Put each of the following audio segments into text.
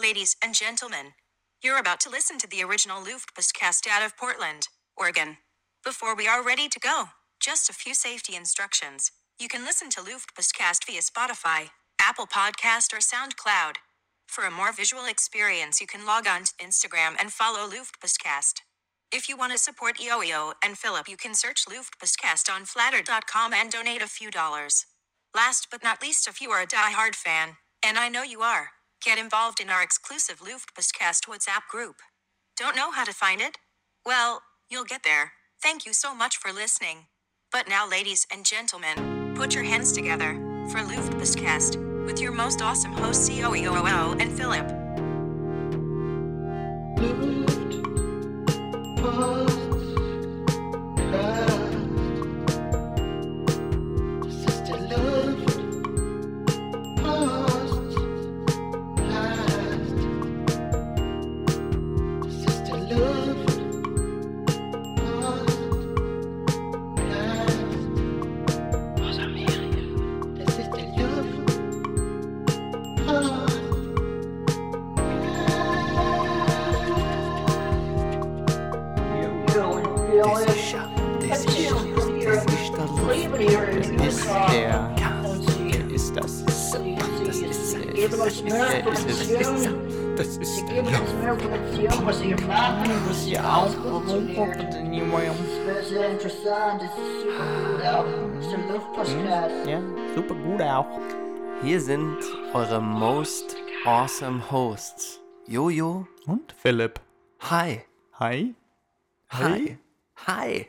Ladies and gentlemen, you're about to listen to the original Luftpostcast out of Portland, Oregon. Before we are ready to go, just a few safety instructions. You can listen to Luftpostcast via Spotify, Apple Podcast, or SoundCloud. For a more visual experience, you can log on to Instagram and follow Luftpostcast. If you want to support EOEO and Philip, you can search Luftpostcast on flatter.com and donate a few dollars. Last but not least, if you are a die-hard fan, and I know you are, get involved in our exclusive Luftpostcast WhatsApp group. Don't know how to find it? Well, you'll get there. Thank you so much for listening. But now, ladies and gentlemen, put your hands together for Luftpostcast with your most awesome hosts, COEOO and Philip. Luft. Das ist ja auch, warum kommt denn niemand? Ja, super gut auch. Hier sind eure most awesome Hosts. Jojo. Und Philipp. Hi. Hi. Hi. Hi.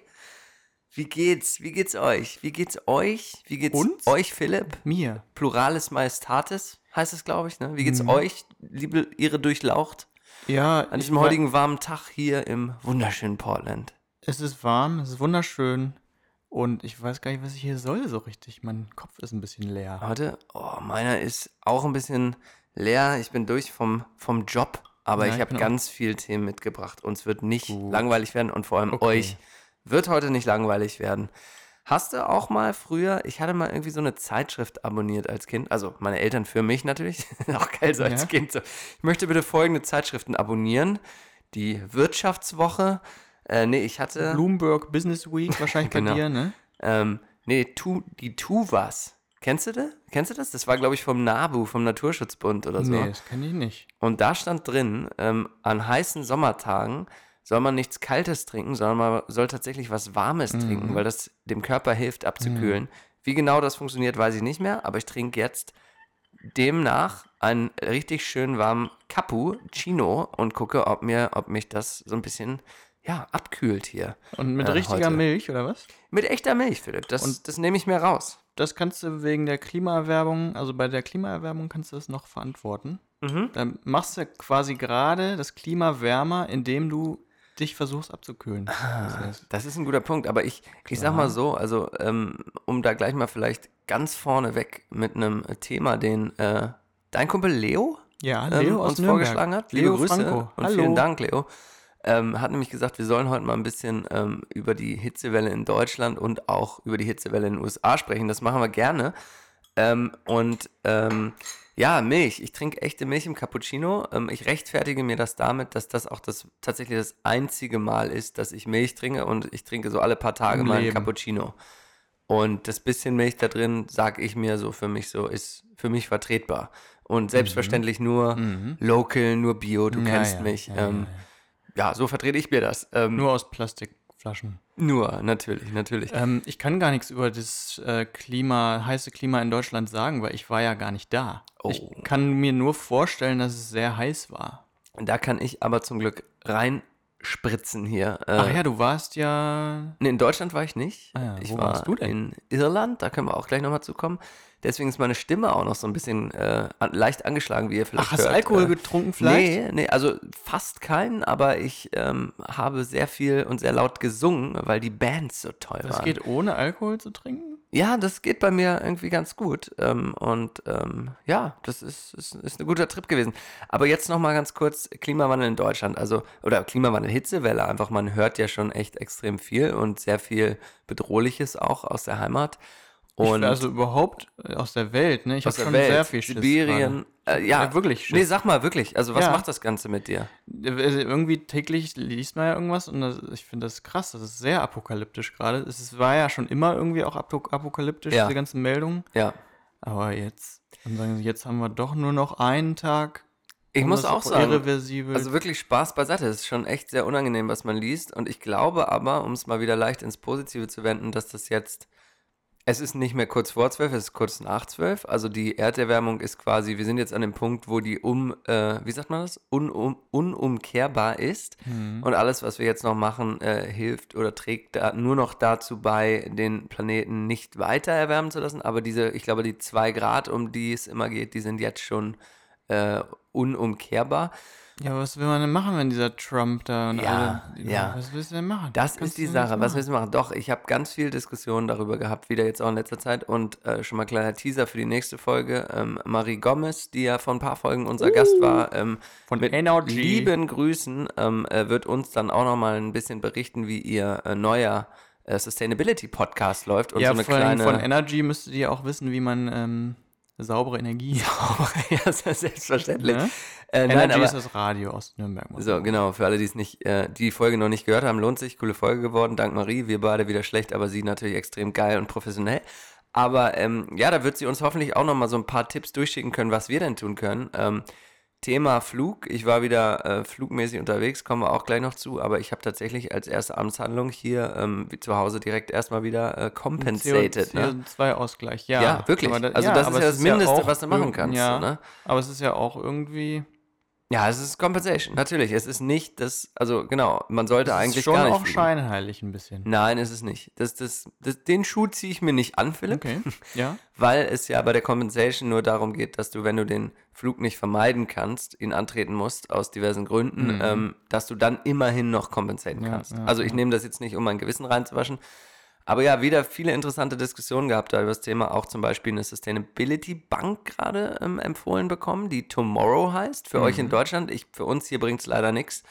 Wie geht's? Wie geht's euch? Wie geht's euch? Wie geht's Uns? euch, Philipp? Mir. Pluralis Majestatis heißt es, glaube ich. Ne? Wie Mhm. geht's euch, liebe ihre Durchlaucht? Ja, An diesem heutigen warmen Tag hier im wunderschönen Portland. Es ist warm, es ist wunderschön. Und ich weiß gar nicht, was ich hier soll so richtig. Mein Kopf ist ein bisschen leer. Warte, oh, meiner ist auch ein bisschen leer. Ich bin durch vom, vom Job, aber Ja, ich ich habe auch- ganz viel Themen mitgebracht. Uns wird nicht Gut. langweilig werden und vor allem Okay. euch wird heute nicht langweilig werden. Hast du auch mal früher, ich hatte mal irgendwie so eine Zeitschrift abonniert als Kind, also meine Eltern für mich natürlich, auch geil so als Ja. Kind. So. Ich möchte bitte folgende Zeitschriften abonnieren. Die Wirtschaftswoche, äh, nee, ich hatte... Bloomberg Business Week wahrscheinlich bei Genau. dir, ne? Ähm, nee, tu, die Tuvas. Kennst du das? Kennst du das? Das war, glaube ich, vom NABU, vom Naturschutzbund oder so. Nee, das kenne ich nicht. Und da stand drin, ähm, an heißen Sommertagen soll man nichts Kaltes trinken, sondern man soll tatsächlich was Warmes Mhm. trinken, weil das dem Körper hilft, abzukühlen. Wie genau das funktioniert, weiß ich nicht mehr, aber ich trinke jetzt demnach einen richtig schön warmen Cappuccino und gucke, ob mir, ob mich das so ein bisschen, ja, abkühlt hier. Und mit äh, richtiger heute. Milch, oder was? Mit echter Milch, Philipp. Das, Und- das nehme ich mir raus. Das kannst du wegen der Klimaerwärmung, also bei der Klimaerwärmung kannst du das noch verantworten. Mhm. Dann machst du quasi gerade das Klima wärmer, indem du dich versuchst abzukühlen. Das heißt, Das ist ein guter Punkt, aber ich, ich sag mal so, also um, um da gleich mal vielleicht ganz vorne weg mit einem Thema, den äh, dein Kumpel Leo, ja, ähm, Leo aus uns Nürnberg. vorgeschlagen hat. Leo Liebe Grüße Franco. und Hallo. vielen Dank, Leo. Ähm, hat nämlich gesagt, wir sollen heute mal ein bisschen ähm, über die Hitzewelle in Deutschland und auch über die Hitzewelle in den USA sprechen. Das machen wir gerne. Ähm, und ähm, ja, Milch. Ich trinke echte Milch im Cappuccino. Ähm, ich rechtfertige mir das damit, dass das auch das tatsächlich das einzige Mal ist, dass ich Milch trinke und ich trinke so alle paar Tage Im mal einen. Cappuccino. Und das bisschen Milch da drin, sag ich mir so für mich so, ist für mich vertretbar. Und selbstverständlich nur local, nur bio, du Mhm. Ja, kennst ja, mich. ja, ähm, ja, so vertrete ich mir das. Ähm, nur, Nur aus Plastikflaschen. natürlich, natürlich. Ähm, ich kann gar nichts über das äh, Klima, heiße Klima in Deutschland sagen, weil ich war ja gar nicht da. Oh. Ich kann mir nur vorstellen, dass es sehr heiß war. Da kann ich aber zum Glück reinspritzen hier. Äh, Ach ja, du warst ja. Nee, in Deutschland war ich nicht. Ah ja, ich wo war warst du denn? in Irland, da können wir auch gleich nochmal zukommen. Deswegen ist meine Stimme auch noch so ein bisschen äh, leicht angeschlagen, wie ihr vielleicht Ach, hast du. Alkohol Äh, getrunken vielleicht? Nee, nee, also fast keinen, aber ich ähm, habe sehr viel und sehr laut gesungen, weil die Bands so toll Das waren. geht ohne Alkohol zu trinken? Ja, das geht bei mir irgendwie ganz gut. Ähm, und ähm, ja, das ist, ist, ist ein guter Trip gewesen. Aber jetzt nochmal ganz kurz Klimawandel in Deutschland. Also, oder Klimawandel, Hitzewelle einfach. Man hört ja schon echt extrem viel und sehr viel Bedrohliches auch aus der Heimat. Und also überhaupt äh, aus der Welt, ne? Ich aus habe der schon Welt, sehr viel Schiss Sibirien. Äh, ja, Ja, wirklich Schiss. Nee, sag mal wirklich. Also, was Ja. macht das Ganze mit dir? gerade. Also irgendwie täglich liest man ja irgendwas und das, ich finde das krass, das ist sehr apokalyptisch gerade. Es war ja schon immer irgendwie auch apo apokalyptisch, Ja. diese ganzen Meldungen. Ja. Aber jetzt, und sagen sie, jetzt haben wir doch nur noch einen Tag. Ich muss auch sagen, Irreversibel. Also wirklich Spaß beiseite. Es ist schon echt sehr unangenehm, was man liest. Und ich glaube aber, um es mal wieder leicht ins Positive zu wenden, dass das jetzt. Es ist nicht mehr kurz vor zwölf, es ist kurz nach zwölf. Also die Erderwärmung ist quasi, wir sind jetzt an dem Punkt, wo die um, äh, wie sagt man das? Unum, unumkehrbar ist. Mhm. Und alles, was wir jetzt noch machen, äh, hilft oder trägt da nur noch dazu bei, den Planeten nicht weiter erwärmen zu lassen. Aber diese, ich glaube, die zwei Grad, um die es immer geht, die sind jetzt schon äh, unumkehrbar. Ja, was will man denn machen, wenn dieser Trump da und Ja, alle. ja. Was willst du denn machen? Das Kannst ist die Sache. Was willst du machen? Doch, ich habe ganz viel Diskussionen darüber gehabt, wieder jetzt auch in letzter Zeit. Und äh, schon mal kleiner Teaser für die nächste Folge. Ähm, Marie Gomez, die ja vor ein paar Folgen unser Gast war, ähm, Uh, Von mit Energy. lieben Grüßen, ähm, äh, wird uns dann auch noch mal ein bisschen berichten, wie ihr äh, neuer äh, Sustainability-Podcast läuft. Und ja, so eine allem kleine... von Energy müsstet ihr auch wissen, wie man ähm, saubere Energie. ja, das ist selbstverständlich. Ne? Äh, nein, Energy aber, ist das Radio aus Nürnberg. So, genau, für alle, die es nicht, äh, die Folge noch nicht gehört haben, lohnt sich, coole Folge geworden, dank Marie, wir beide wieder schlecht, aber sie natürlich extrem geil und professionell. Aber ähm, ja, da wird sie uns hoffentlich auch nochmal so ein paar Tipps durchschicken können, was wir denn tun können. Ähm, Thema Flug, ich war wieder äh, flugmäßig unterwegs, kommen wir auch gleich noch zu, aber ich habe tatsächlich als erste Amtshandlung hier ähm, zu Hause direkt erstmal wieder äh, compensated. ne? CO2-Ausgleich, ja. Ja, wirklich. Da- Also das aber ist ja das Mindeste, auch was du machen kannst, Ja, so, ne? aber es ist ja auch irgendwie. Ja, es ist Compensation, natürlich. Es ist nicht das, also genau, man sollte Es eigentlich ist schon gar nicht auch fliegen. scheinheilig ein bisschen. Nein, ist es nicht. Das, das, das, den Schuh ziehe ich mir nicht an, Philipp, Okay, ja. weil es ja bei der Compensation nur darum geht, dass du, wenn du den Flug nicht vermeiden kannst, ihn antreten musst, aus diversen Gründen, ähm, dass du dann immerhin noch kompensieren Mhm. Ja, kannst. ja, also ich ja. nehme das jetzt nicht, um mein Gewissen reinzuwaschen. Aber ja, wieder viele interessante Diskussionen gehabt da über das Thema. Auch zum Beispiel eine Sustainability Bank gerade ähm, empfohlen bekommen, die Tomorrow heißt. Für euch Mhm. in Deutschland. Ich, für uns hier bringt es leider nichts.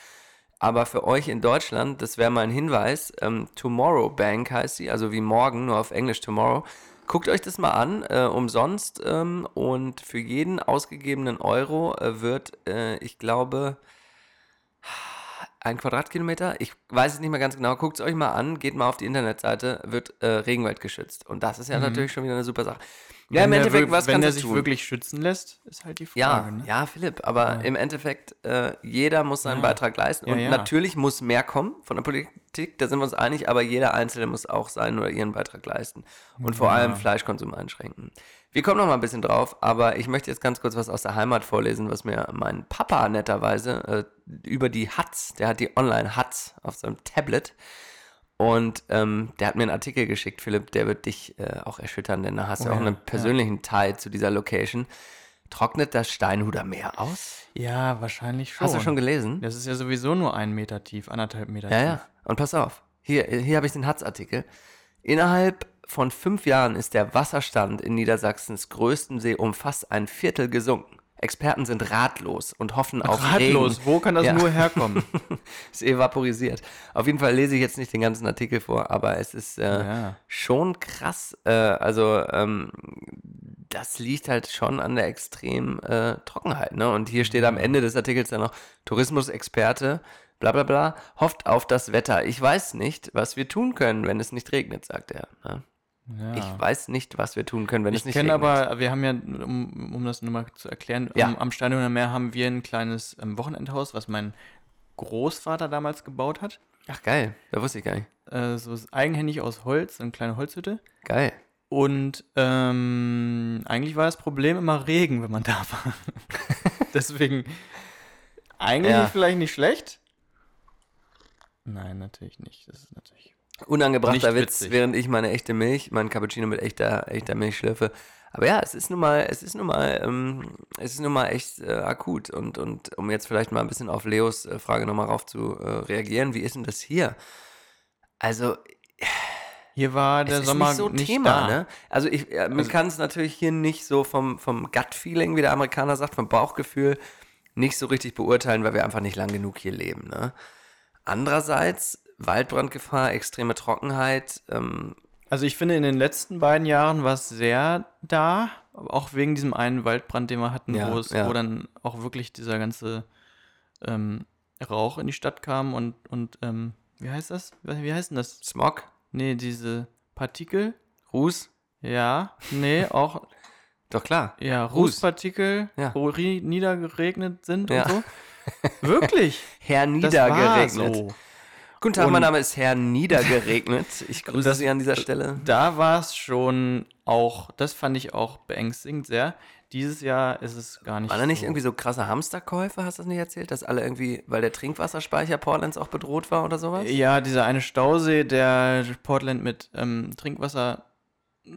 Aber für euch in Deutschland, das wäre mal ein Hinweis, ähm, Tomorrow Bank heißt sie, also wie morgen, nur auf Englisch Tomorrow. Guckt euch das mal an, äh, umsonst. Ähm, und für jeden ausgegebenen Euro äh, wird, äh, ich glaube, ein Quadratkilometer, ich weiß es nicht mehr ganz genau, guckt es euch mal an, geht mal auf die Internetseite, wird äh, Regenwald geschützt. Und das ist ja natürlich schon wieder eine super Sache. Ja, im Mhm. Endeffekt, was Wenn du sich tun? wirklich schützen lässt, ist halt die Frage. Ja, ne? ja, Philipp, aber im Endeffekt, äh, jeder muss seinen Ja. Beitrag leisten. Ja, und ja. natürlich muss mehr kommen von der Politik, da sind wir uns einig, aber jeder Einzelne muss auch seinen oder ihren Beitrag leisten. Und vor allem Fleischkonsum einschränken. Wir kommen noch mal ein bisschen drauf, aber ich möchte jetzt ganz kurz was aus der Heimat vorlesen, was mir mein Papa netterweise äh, über die Hatz, der hat die Online-Hatz auf seinem Tablet. Und ähm, der hat mir einen Artikel geschickt, Philipp, der wird dich äh, auch erschüttern, denn da hast du Oh auch ja, einen persönlichen Teil zu dieser Location. Trocknet das Steinhuder Meer aus? Ja, wahrscheinlich schon. Hast du schon gelesen? Das ist ja sowieso nur ein Meter tief, anderthalb Meter Ja, tief. ja. Und pass auf, hier, hier habe ich den Hatz-Artikel. Innerhalb von fünf Jahren ist der Wasserstand in Niedersachsens größtem See um fast ein Viertel gesunken. Experten sind ratlos und hoffen auf Ratlos, Regen. wo kann das Ja. nur herkommen? ist evaporisiert. Auf jeden Fall lese ich jetzt nicht den ganzen Artikel vor, aber es ist äh, Ja. schon krass. Äh, also ähm, das liegt halt schon an der extremen äh, Trockenheit. Ne? Und hier steht am Ende des Artikels dann noch, Tourismusexperte, bla bla bla, hofft auf das Wetter. Ich weiß nicht, was wir tun können, wenn es nicht regnet, sagt er. Ne? Ja. Ich weiß nicht, was wir tun können, wenn es Ich nicht kenne regnet. aber, wir haben ja, um, um das nochmal zu erklären, Ja. am, am Steinhuder Meer haben wir ein kleines ähm, Wochenendhaus, was mein Großvater damals gebaut hat. Ach geil, da wusste ich gar nicht. Äh, so ist eigenhändig aus Holz, eine kleine Holzhütte. Geil. Und ähm, eigentlich war das Problem immer Regen, wenn man da war. Deswegen eigentlich Ja. vielleicht nicht schlecht. Nein, natürlich nicht. Das ist natürlich. Unangebrachter Nicht Witz, witzig. während ich meine echte Milch, mein Cappuccino mit echter, echter Milch schlürfe. Aber ja, es ist nun mal, es ist nun mal, ähm, es ist nun mal echt äh, akut. Und, und um jetzt vielleicht mal ein bisschen auf Leos äh, Frage nochmal rauf zu äh, reagieren, wie ist denn das hier? Also, Hier war der es ist Sommer nicht so nicht Thema, da. ne? Also ich, äh, man Also- kann es natürlich hier nicht so vom, vom Gut-Feeling, wie der Amerikaner sagt, vom Bauchgefühl, nicht so richtig beurteilen, weil wir einfach nicht lang genug hier leben, ne? Andererseits, Waldbrandgefahr, extreme Trockenheit, ähm, Also ich finde, in den letzten beiden Jahren war es sehr da, auch wegen diesem einen Waldbrand, den wir hatten, Ja, wo es, ja. wo dann auch wirklich dieser ganze ähm, Rauch in die Stadt kam und, und ähm, wie heißt das? Wie heißt denn das? Smog? Nee, diese Partikel? Ruß? Ja, nee, auch Doch klar. ja, Ruß. Rußpartikel, Ja. wo niedergeregnet sind Ja. und so. Wirklich? Herr Das war Niedergeregnet. so. Guten Tag, Und- mein Name ist Herr Niedergeregnet. Ich grüße Das- Sie an dieser Stelle. Da war es schon auch, das fand ich auch beängstigend sehr. Dieses Jahr ist es gar nicht Waren da nicht so. irgendwie so krasse Hamsterkäufe, hast du das nicht erzählt? Dass alle irgendwie, weil der Trinkwasserspeicher Portlands auch bedroht war oder sowas? Ja, dieser eine Stausee, der Portland mit ähm, Trinkwasser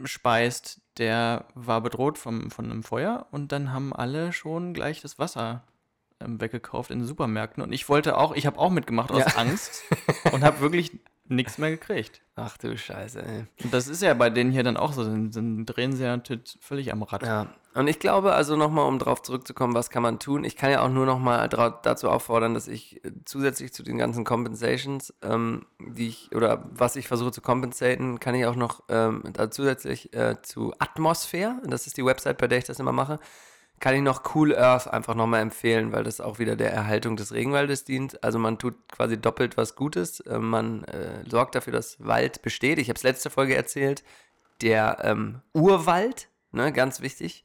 speist, der war bedroht vom, von einem Feuer und dann haben alle schon gleich das Wasser ähm, weggekauft in Supermärkten und ich wollte auch, ich habe auch mitgemacht aus Ja. Angst und habe wirklich nichts mehr gekriegt. Ach du Scheiße, ey. Und das ist ja bei denen hier dann auch so, dann, dann drehen sie ja völlig am Rad. Ja, und ich glaube, also nochmal, um drauf zurückzukommen, was kann man tun? Ich kann ja auch nur nochmal dazu auffordern, dass ich äh, zusätzlich zu den ganzen Compensations, ähm, die ich, oder was ich versuche zu compensaten, kann ich auch noch ähm, da zusätzlich äh, zu Atmosphäre, das ist die Website, bei der ich das immer mache, kann ich noch Cool Earth einfach nochmal empfehlen, weil das auch wieder der Erhaltung des Regenwaldes dient. Also man tut quasi doppelt was Gutes. Äh, man äh, sorgt dafür, dass Wald besteht. Ich habe es letzte Folge erzählt. Der ähm, Urwald, ne, ganz wichtig.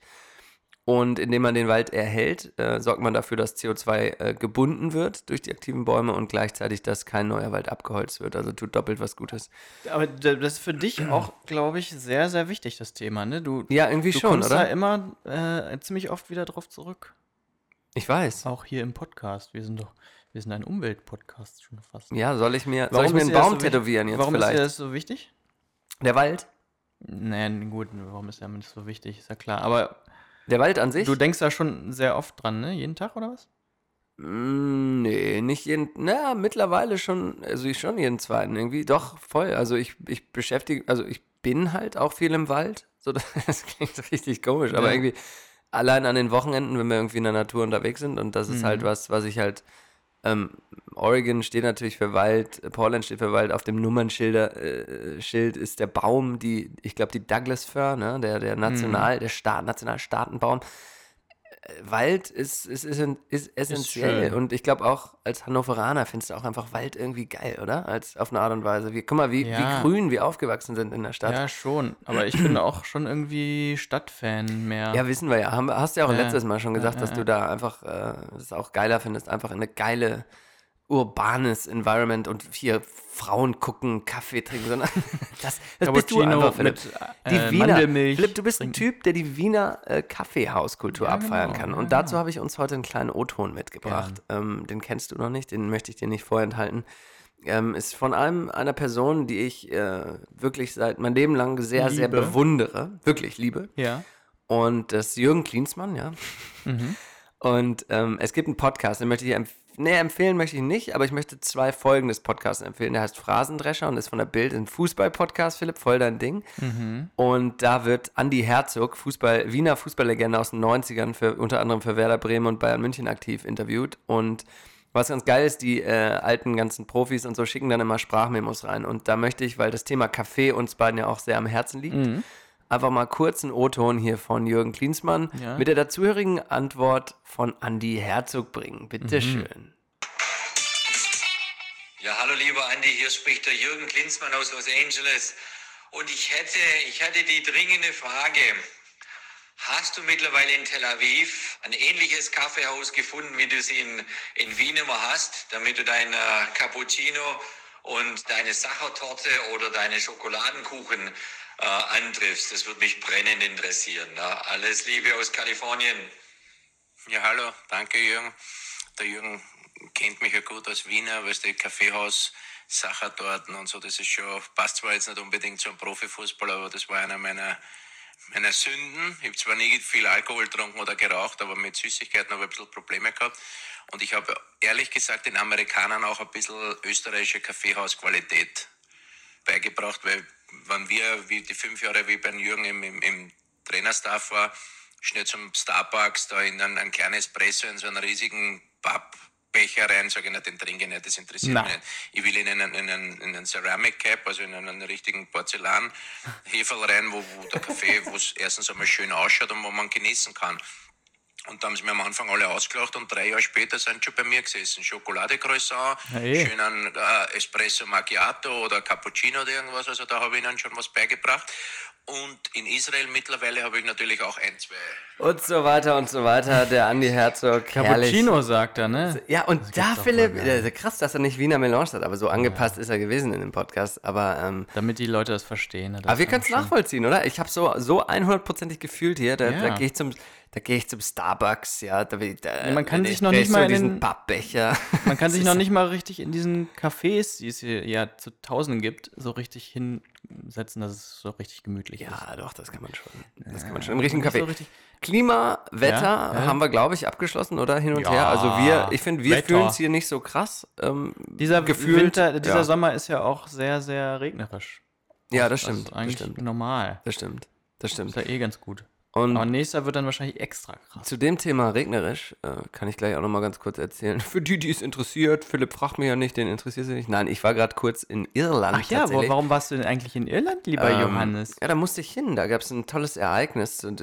Und indem man den Wald erhält, äh, sorgt man dafür, dass CO2 äh, gebunden wird durch die aktiven Bäume und gleichzeitig, dass kein neuer Wald abgeholzt wird. Also tut doppelt was Gutes. Aber das ist für dich auch, glaube ich, sehr, sehr wichtig, das Thema. Ne? Du, Ja, irgendwie du schon, kommst da immer äh, ziemlich oft wieder drauf zurück. Ich weiß. Auch hier im Podcast. Wir sind doch, wir sind ein Umweltpodcast schon fast. Ja, soll ich mir, soll ich Warum mir einen Baum so tätowieren jetzt Warum vielleicht? ist dir das so wichtig? Der Wald? Naja, gut, warum ist der nicht so wichtig? Ist ja klar. Aber Der Wald an sich? du denkst da schon sehr oft dran, ne? Jeden Tag oder was? Mm, Nee, nicht jeden, na, mittlerweile schon, also ich schon jeden zweiten irgendwie, doch, voll. Also ich, ich beschäftige, also ich bin halt auch viel im Wald, so, das, klingt richtig komisch, aber Ja. irgendwie allein an den Wochenenden, wenn wir irgendwie in der Natur unterwegs sind und das ist halt Mhm. was, was ich halt, ähm, Oregon steht natürlich für Wald, äh, Portland steht für Wald, auf dem Nummernschilder, äh, Schild ist der Baum, die, ich glaube die Douglas Fir, ne, der, der National, der Staat, Nationalstaatenbaum. Wald ist, ist, ist, ist essentiell schön. und ich glaube auch als Hannoveraner findest du auch einfach Wald irgendwie geil, oder? Als auf eine Art und Weise. Wie, guck mal, wie, Ja. wie grün wir aufgewachsen sind in der Stadt. Ja, schon. Aber ich bin auch schon irgendwie Stadtfan mehr. Ja, wissen wir ja. Haben, hast du ja auch Ja, letztes Mal schon gesagt, ja, dass du da einfach äh, es auch geiler findest, einfach eine geile urbanes Environment und hier Frauen gucken, Kaffee trinken, sondern das, das bist du einfach, Philipp. mit Die äh, Wiener, Mandelmilch. Philipp, du bist ein trinken. Typ, der die Wiener äh, Kaffeehauskultur Ja, abfeiern genau, kann. ja, Und dazu habe ich uns heute einen kleinen O-Ton mitgebracht. Ähm, den kennst du noch nicht, den möchte ich dir nicht vorenthalten. Ähm, ist von einem einer Person, die ich äh, wirklich seit mein Leben lang sehr, sehr Liebe. bewundere. Wirklich liebe. Ja. Und das ist Jürgen Klinsmann, ja. Und ähm, es gibt einen Podcast, den möchte ich empf nee, empfehlen möchte ich nicht, aber ich möchte zwei Folgen des Podcasts empfehlen. Der heißt Phrasendrescher und ist von der Bild ein Fußball-Podcast, Philipp, voll dein Ding. Und da wird Andy Herzog, Fußball, Wiener Fußballlegende aus den 90ern, für, unter anderem für Werder Bremen und Bayern München aktiv, interviewt. Und was ganz geil ist, die äh, alten ganzen Profis und so schicken dann immer Sprachmemos rein. Und da möchte ich, weil das Thema Kaffee uns beiden ja auch sehr am Herzen liegt, Mhm. Einfach mal kurz einen O-Ton hier von Jürgen Klinsmann Ja. mit der dazugehörigen Antwort von Andy Herzog bringen. Bitte schön. Ja, hallo lieber Andi, hier spricht der Jürgen Klinsmann aus Los Angeles. Und ich hätte, ich hätte die dringende Frage. Hast du mittlerweile in Tel Aviv ein ähnliches Kaffeehaus gefunden, wie du sie in, in Wien immer hast, damit du dein äh, Cappuccino und deine Sachertorte oder deine Schokoladenkuchen äh, antriffst? Das würde mich brennend interessieren. Na? Alles Liebe aus Kalifornien. Ja, hallo, danke Jürgen. Der Jürgen kennt mich ja gut als Wiener, weil der Kaffeehaus, Sachertorten und so, das ist schon, passt zwar jetzt nicht unbedingt zum Profifußball, aber das war einer meiner, meiner Sünden. Ich habe zwar nie viel Alkohol getrunken oder geraucht, aber mit Süßigkeiten habe ich ein bisschen Probleme gehabt. Und ich habe ehrlich gesagt den Amerikanern auch ein bisschen österreichische Kaffeehausqualität beigebracht, weil wenn wir, wie die fünf Jahre, wie bei Jürgen im, im, im Trainerstaff war, schnell zum Starbucks, da in ein, ein kleines Espresso in so einem riesigen Pub Becher rein, sage ich nicht, den trinke ich nicht, das interessiert Na. mich nicht. Ich will in einen, in einen, in einen Ceramic Cap, also in einen richtigen Porzellanheferl rein, wo, wo der Kaffee, wo es erstens einmal schön ausschaut und wo man genießen kann. Und da haben sie mir am Anfang alle ausgelacht und drei Jahre später sind schon bei mir gesessen. Schokoladecroissant, Ja, eh. schönen äh, Espresso Macchiato oder Cappuccino oder irgendwas. Also da habe ich ihnen schon was beigebracht. Und in Israel mittlerweile habe ich natürlich auch ein, zwei Und so weiter und so weiter. Der Andi Herzog. herrlich. Cappuccino sagt er, ne? Ja, und da, doch Philipp, krass, dass er nicht Wiener Melange hat, aber so angepasst ist er gewesen in dem Podcast. Aber, ähm, Damit die Leute das verstehen. ne? Das aber wir können es nachvollziehen, oder? Ich habe so, so 100%ig gefühlt hier. Da, da Ja. gehe ich zum. Da gehe ich zum Starbucks, ja. Da, will ich- da, Ja, man kann da sich noch nicht mal in diesen Pappbecher. Man kann Das sich noch nicht mal richtig in diesen Cafés, die es hier ja zu Tausenden gibt, so richtig hinsetzen, dass es so richtig gemütlich ist. Ja, doch, das kann man schon. Das kann man schon. Im richtigen nicht so Kaffee. richtig- Klima, Wetter Ja, ja. haben wir, glaube ich, abgeschlossen, oder? Hin und Ja, her. Also wir, ich finde, wir fühlen es hier nicht so krass. Ähm, Dieser gefühlt, Winter, dieser. Sommer ist ja auch sehr, sehr regnerisch. Ja, das Das stimmt. ist Das eigentlich stimmt. normal. Das stimmt. Das stimmt. Ist ja eh ganz gut. Und Aber nächster wird dann wahrscheinlich extra krass. Zu dem Thema regnerisch äh, kann ich gleich auch nochmal ganz kurz erzählen. Für die, die es interessiert, Philipp fragt mich ja nicht, den interessiert es nicht. Nein, ich war gerade kurz in Irland. Ach ja, wo, tatsächlich. warum warst du denn eigentlich in Irland, lieber Ähm, Johannes? Ja, da musste ich hin. Da gab es ein tolles Ereignis, äh,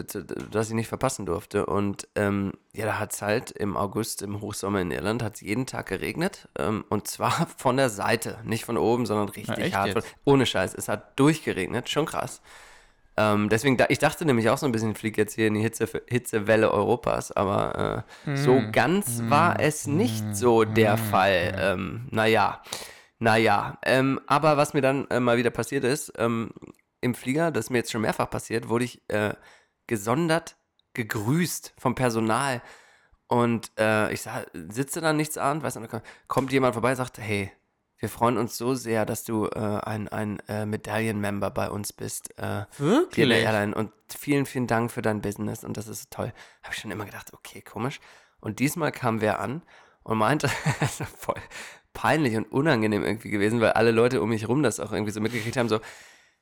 das ich nicht verpassen durfte. Und ähm, ja, da hat es halt im August, im Hochsommer in Irland, hat es jeden Tag geregnet. Ähm, und zwar von der Seite, nicht von oben, sondern richtig echt hart. jetzt? Ohne Scheiß. Es hat durchgeregnet, schon krass. Ähm, deswegen, da, ich dachte nämlich auch so ein bisschen, ich fliege jetzt hier in die Hitze, Hitzewelle Europas, aber äh, so Hm. ganz war es nicht so der Fall. Ähm, naja, naja. Ähm, aber was mir dann äh, mal wieder passiert ist, ähm, im Flieger, das ist mir jetzt schon mehrfach passiert, wurde ich äh, gesondert gegrüßt vom Personal. Und äh, ich sag, sitze dann nichts an, weiß nicht, kommt jemand vorbei und sagt, hey, wir freuen uns so sehr, dass du äh, ein, ein äh, Medaillenmember bei uns bist. Äh, der Wirklich? Airline. Und vielen, vielen Dank für dein Business und das ist toll. Habe ich schon immer gedacht, okay, komisch. Und diesmal kam wer an und meinte, das ist voll peinlich und unangenehm irgendwie gewesen, weil alle Leute um mich rum das auch irgendwie so mitgekriegt haben, so,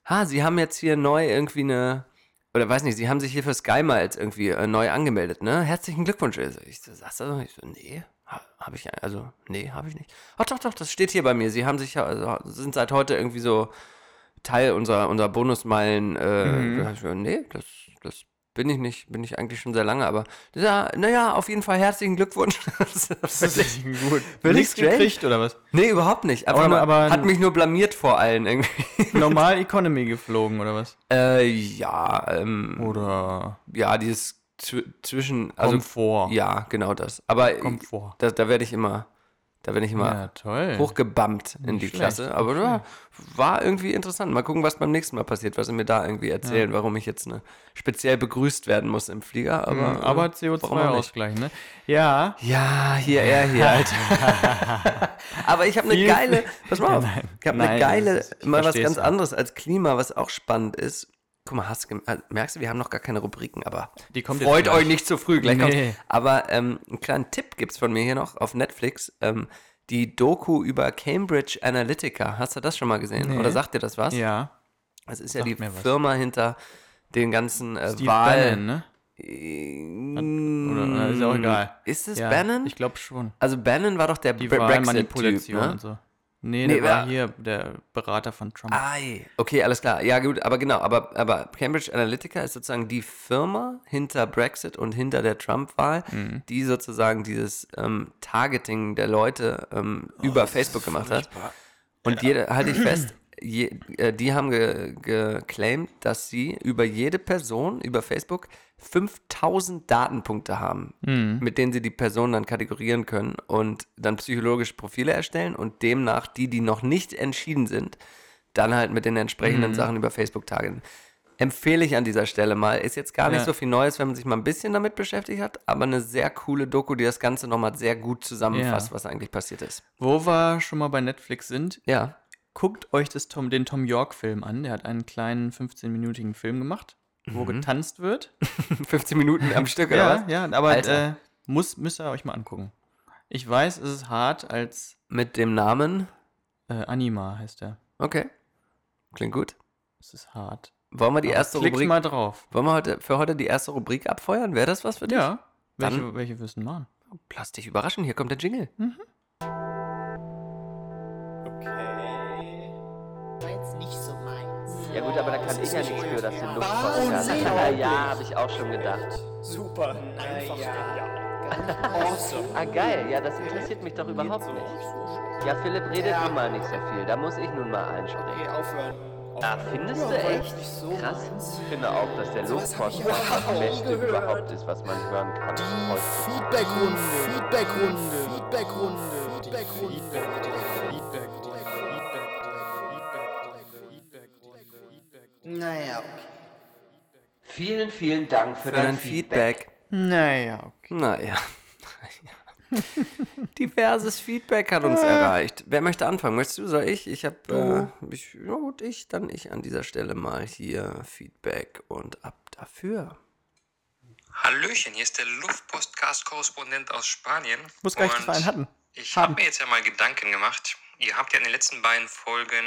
ha, sie haben jetzt hier neu irgendwie eine, oder weiß nicht, sie haben sich hier für Sky Miles irgendwie äh, neu angemeldet, ne? Herzlichen Glückwunsch. Also ich so, sagst du? Ich so, nee, habe ich, also, nee, habe ich nicht. Ach doch, doch, das steht hier bei mir. Sie haben sich, ja- also, sind seit heute irgendwie so Teil unserer, unserer Bonusmeilen. Äh, Mhm. da ich nee, das, das bin ich nicht, bin ich eigentlich schon sehr lange, aber ja, naja, auf jeden Fall herzlichen Glückwunsch. das ist gut. Völlig Nichts gekriegt oder was? nee, überhaupt nicht. Aber- nur, aber- hat mich nur blamiert vor allen irgendwie. Normal Economy geflogen oder was? äh, ja, ähm, Oder ja, dieses zwischen, also Komfort. ja, genau das. Aber Komfort. da, da werde ich immer, da werde ich immer Ja, hochgebammt in die Nicht Klasse. schlecht, Aber ja, war irgendwie interessant. Mal gucken, was beim nächsten Mal passiert, was sie mir da irgendwie erzählen, warum ich jetzt ne, speziell begrüßt werden muss im Flieger. Aber, Mhm, aber äh, warum auch nicht? CO2-Ausgleich, ne? Ja. Ja, hier, er hier, Alter. aber ich habe eine geile, pass mal auf, ich habe eine geile, mal was ganz anderes als Klima, was auch spannend ist. Guck mal, hast äh, merkst du, wir haben noch gar keine Rubriken, aber freut euch nicht zu früh, gleich Nee. Aber ähm, einen kleinen Tipp gibt es von mir hier noch auf Netflix. Ähm, die Doku über Cambridge Analytica. Hast du das schon mal gesehen? Nee. Oder sagt dir das was? Ja. Das ist ja Sagt die. Firma hinter den ganzen äh, Steve Wahl. Bannon, ne? Oder, oder ist auch egal. Ist es ja, Bannon? Ich glaube schon. also Bannon war doch der Brexit-Typ, ne? und so. Nee, Nee, der war wer- hier der Berater von Trump. Ei, okay, alles klar. Ja, gut, aber genau, aber, aber Cambridge Analytica ist sozusagen die Firma hinter Brexit und hinter der Trump-Wahl, Mhm. die sozusagen dieses ähm, Targeting der Leute ähm, Oh, über Facebook gemacht hat. Und jede, halte ich fest, je, äh, die haben ge, geclaimed, dass sie über jede Person über Facebook 5000 Datenpunkte haben, Mhm. mit denen sie die Person dann kategorieren können und dann psychologische Profile erstellen und demnach die, die noch nicht entschieden sind, dann halt mit den entsprechenden Mhm. Sachen über Facebook targeten. Empfehle ich an dieser Stelle mal. Ist jetzt gar nicht Ja. so viel Neues, wenn man sich mal ein bisschen damit beschäftigt hat, aber eine sehr coole Doku, die das Ganze nochmal sehr gut zusammenfasst, Ja. was eigentlich passiert ist. Wo wir schon mal bei Netflix sind, Ja. Guckt euch das Tom, den Tom York-Film an. Der hat einen kleinen 15-minütigen Film gemacht, wo getanzt wird. 15 Minuten am Stück, oder ja, was? ja, aber äh, muss, müsst ihr euch mal angucken. Ich weiß, es ist hart als Mit dem Namen. äh, Anima heißt er. Okay. Klingt gut. Es ist hart. Wollen wir die Aber erste Klickt Rubrik. mal drauf. Wollen wir heute für heute die erste Rubrik abfeuern? Wäre das was für dich? Ja. Dann- Welche, welche wirst du denn machen? Lass dich überraschen, hier kommt der Jingle. War jetzt nicht so meins. Ja gut, aber da kann ich ja nichts für, dass den Luftpostcast- Ja, ja, habe ich auch schon gedacht. Super. Einfach Awesome. Ah geil, ja, das interessiert mich doch überhaupt nicht. Ja, Philipp redet nun mal nicht so viel, da muss ich nun mal einspringen. aufhören. Ah, findest du echt? Krass. Ich finde auch, dass der Luftpostcast das Beste überhaupt ist, was man hören kann. heutzutage. Feedbackrunde, Feedbackrunde, Feedbackrunde, Feedbackrunde. Naja, okay. Vielen, vielen Dank für, dein Feedback. Naja, okay. Naja. Diverses Feedback hat uns erreicht. Wer möchte anfangen? Möchtest du, soll ich? Ich habe, äh, ich, ja gut, ich, dann ich an dieser Stelle mal hier Feedback und ab dafür. Hallöchen, hier ist der Luftpostcast-Korrespondent aus Spanien. Ich wusste gar nicht, einen hatten. Ich habe mir jetzt ja mal Gedanken gemacht. Ihr habt ja in den letzten beiden Folgen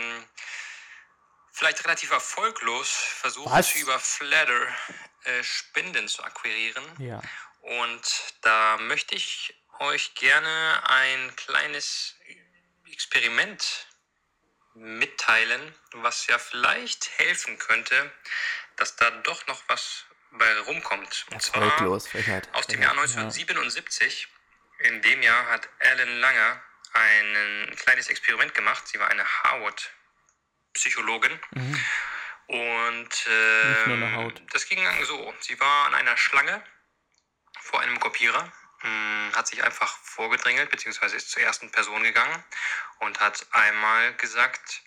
vielleicht relativ erfolglos versucht, Was? über Flatter äh, Spenden zu akquirieren. Ja. Und da möchte ich euch gerne ein kleines Experiment mitteilen, was ja vielleicht helfen könnte, dass da doch noch was bei rumkommt. Und zwar Erfolglos, Frechheit. aus dem Jahr 1977. In dem Jahr hat Ellen Langer ein kleines Experiment gemacht. Sie war eine Harvard-Psychologin. Und nur eine ähm, Haut. das ging so. Sie war an einer Schlange vor einem Kopierer, mh, hat sich einfach vorgedrängelt, beziehungsweise ist zur ersten Person gegangen und hat einmal gesagt,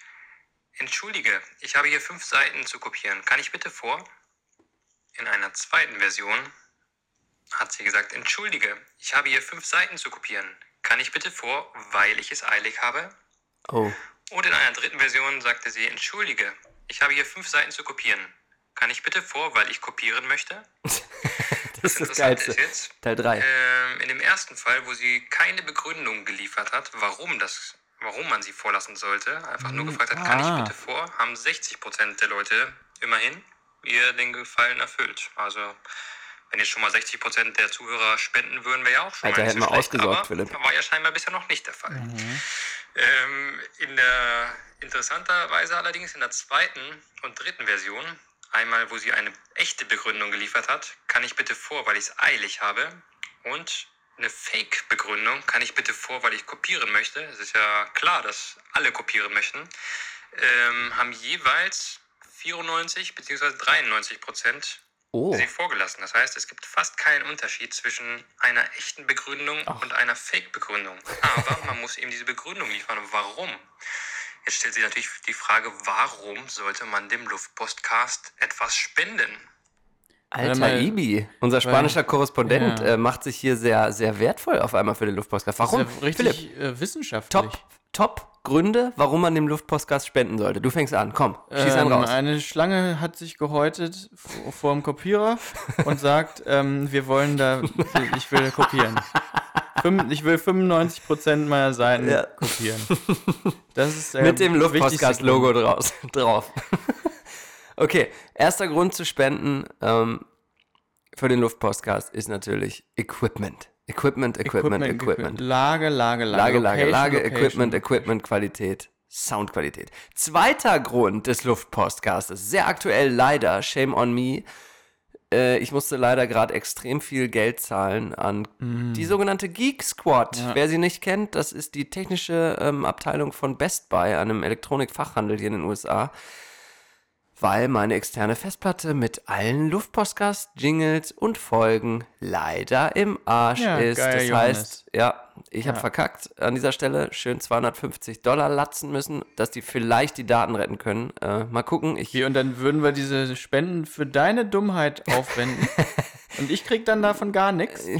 entschuldige, ich habe hier fünf Seiten zu kopieren. Kann ich bitte vor? In einer zweiten Version hat sie gesagt, entschuldige, ich habe hier fünf Seiten zu kopieren. Kann ich bitte vor, weil ich es eilig habe? Oh, Und in einer dritten Version sagte sie, entschuldige, ich habe hier fünf Seiten zu kopieren. Kann ich bitte vor, weil ich kopieren möchte? das ist das Geilste. ist jetzt, Teil 3. ähm, in dem ersten Fall, wo sie keine Begründung geliefert hat, warum das, warum man sie vorlassen sollte, einfach nur gefragt hat, kann ah. ich bitte vor, haben 60% der Leute immerhin ihr den Gefallen erfüllt. Also wenn jetzt schon mal 60% der Zuhörer spenden würden, wäre ja auch schon Alter, mal nicht hätten so wir schlecht, ausgesorgt, aber Philipp. war ja scheinbar bisher noch nicht der Fall. Ähm, in der interessanterweise allerdings in der zweiten und dritten Version, einmal wo sie eine echte Begründung geliefert hat, kann ich bitte vor, weil ich es eilig habe, und eine Fake-Begründung, kann ich bitte vor, weil ich kopieren möchte. Es ist ja klar, dass alle kopieren möchten, ähm, haben jeweils 94 bzw. 93 Prozent Oh, sie vorgelassen. Das heißt, es gibt fast keinen Unterschied zwischen einer echten Begründung und einer Fake-Begründung. Aber man muss eben diese Begründung liefern. Warum? Jetzt stellt sich natürlich die Frage, warum sollte man dem Luftpostcast etwas spenden? Alter Ibi, unser spanischer Korrespondent ja. äh, macht sich hier sehr, sehr wertvoll auf einmal für den Luftpostcast. Warum? Das ist ja richtig äh, wissenschaftlich. Top, top Gründe, warum man dem Luftpostcast spenden sollte. Du fängst an, komm, schieß einen Ähm, raus. eine Schlange hat sich gehäutet vor dem Kopierer und sagt, ähm, wir wollen da, ich will kopieren. Ich will 95% meiner Seiten Ja. kopieren. Das ist der Mit dem Luftpostcast-Logo drauf. Okay, erster Grund zu spenden ähm, für den Luftpostcast ist natürlich Equipment. Equipment, Equipment, Equipment. Lage, Lage, Lage. Lage, Lage, Location, Lage, Location. Equipment, Equipment, Qualität, Soundqualität. Zweiter Grund des Luftpostcastes, sehr aktuell leider, shame on me. Äh, ich musste leider gerade extrem viel Geld zahlen an die sogenannte Geek Squad. Ja. Wer sie nicht kennt, das ist die technische ähm, Abteilung von Best Buy, einem Elektronikfachhandel hier in den USA. Weil meine externe Festplatte mit allen Luftpostcast, Jingles und Folgen leider im Arsch Ja, ist. geil, das Johannes. heißt, ja, ich habe Ja. verkackt an dieser Stelle. Schön 250 Dollar latzen müssen, dass die vielleicht die Daten retten können. Äh, mal gucken. Ich, Hier, und dann würden wir diese Spenden für deine Dummheit aufwenden. und ich krieg dann davon gar nichts.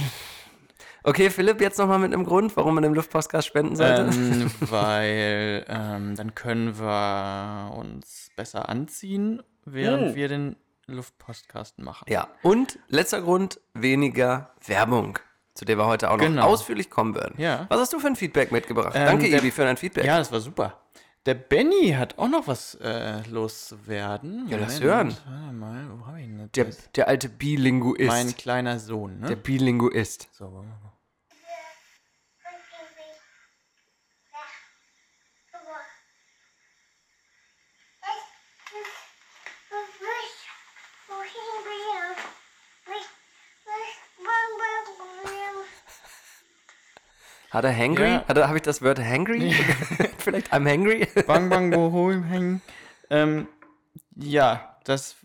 okay, Philipp, jetzt nochmal mit einem Grund, warum man dem Luftpostcast spenden sollte. Ähm, weil ähm, dann können wir uns besser anziehen, während Oh. wir den Luftpostcast machen. Ja, und letzter Grund, weniger Werbung, zu der wir heute auch noch Genau. ausführlich kommen werden. Ja. Was hast du für ein Feedback mitgebracht? Ähm, Danke, der- Ibi, für dein Feedback. Ja, das war super. Der Benny hat auch noch was äh, loszuwerden. Ja, lass hören. Warte mal, wo hab ich denn Der, das? der alte Bilinguist. Mein kleiner Sohn, ne? der Bilinguist. so, warte mal. Hat er hangry? Ja. Habe ich das Wort hangry? Vielleicht I'm hangry? Bang Bang Bohol hängen. Ähm, ja, das,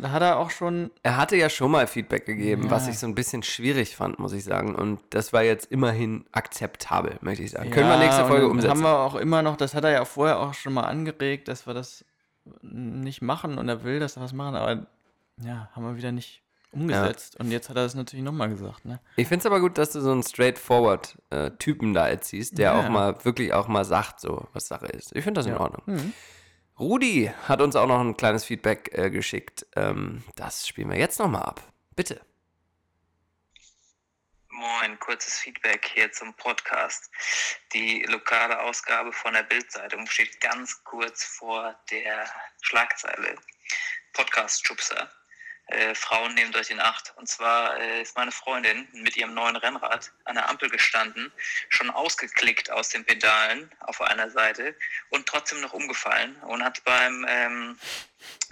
da hat er auch schon. Er hatte ja schon mal Feedback gegeben, Ja. was ich so ein bisschen schwierig fand, muss ich sagen. Und das war jetzt immerhin akzeptabel, möchte ich sagen. Können wir Ja, nächste Folge umsetzen. Haben wir auch immer noch, das hat er ja vorher auch schon mal angeregt, dass wir das nicht machen und er will, dass wir was machen, aber ja, haben wir wieder nicht umgesetzt. Und jetzt hat er das natürlich nochmal gesagt, ne? Ich finde es aber gut, dass du so einen straightforward äh, Typen da erziehst, der Ja. auch mal wirklich auch mal sagt, so was Sache ist. Ich finde das in Ja. Ordnung. Mhm. Rudi hat uns auch noch ein kleines Feedback äh, geschickt. Ähm, das spielen wir jetzt nochmal ab. Bitte. Moin, kurzes Feedback hier zum Podcast. Die lokale Ausgabe von der Bildzeitung steht ganz kurz vor der Schlagzeile. Podcast-Schubser. Äh, Frauen nehmt euch in Acht. Und zwar äh, ist meine Freundin mit ihrem neuen Rennrad an der Ampel gestanden, schon ausgeklickt aus den Pedalen auf einer Seite und trotzdem noch umgefallen und hat beim, ähm,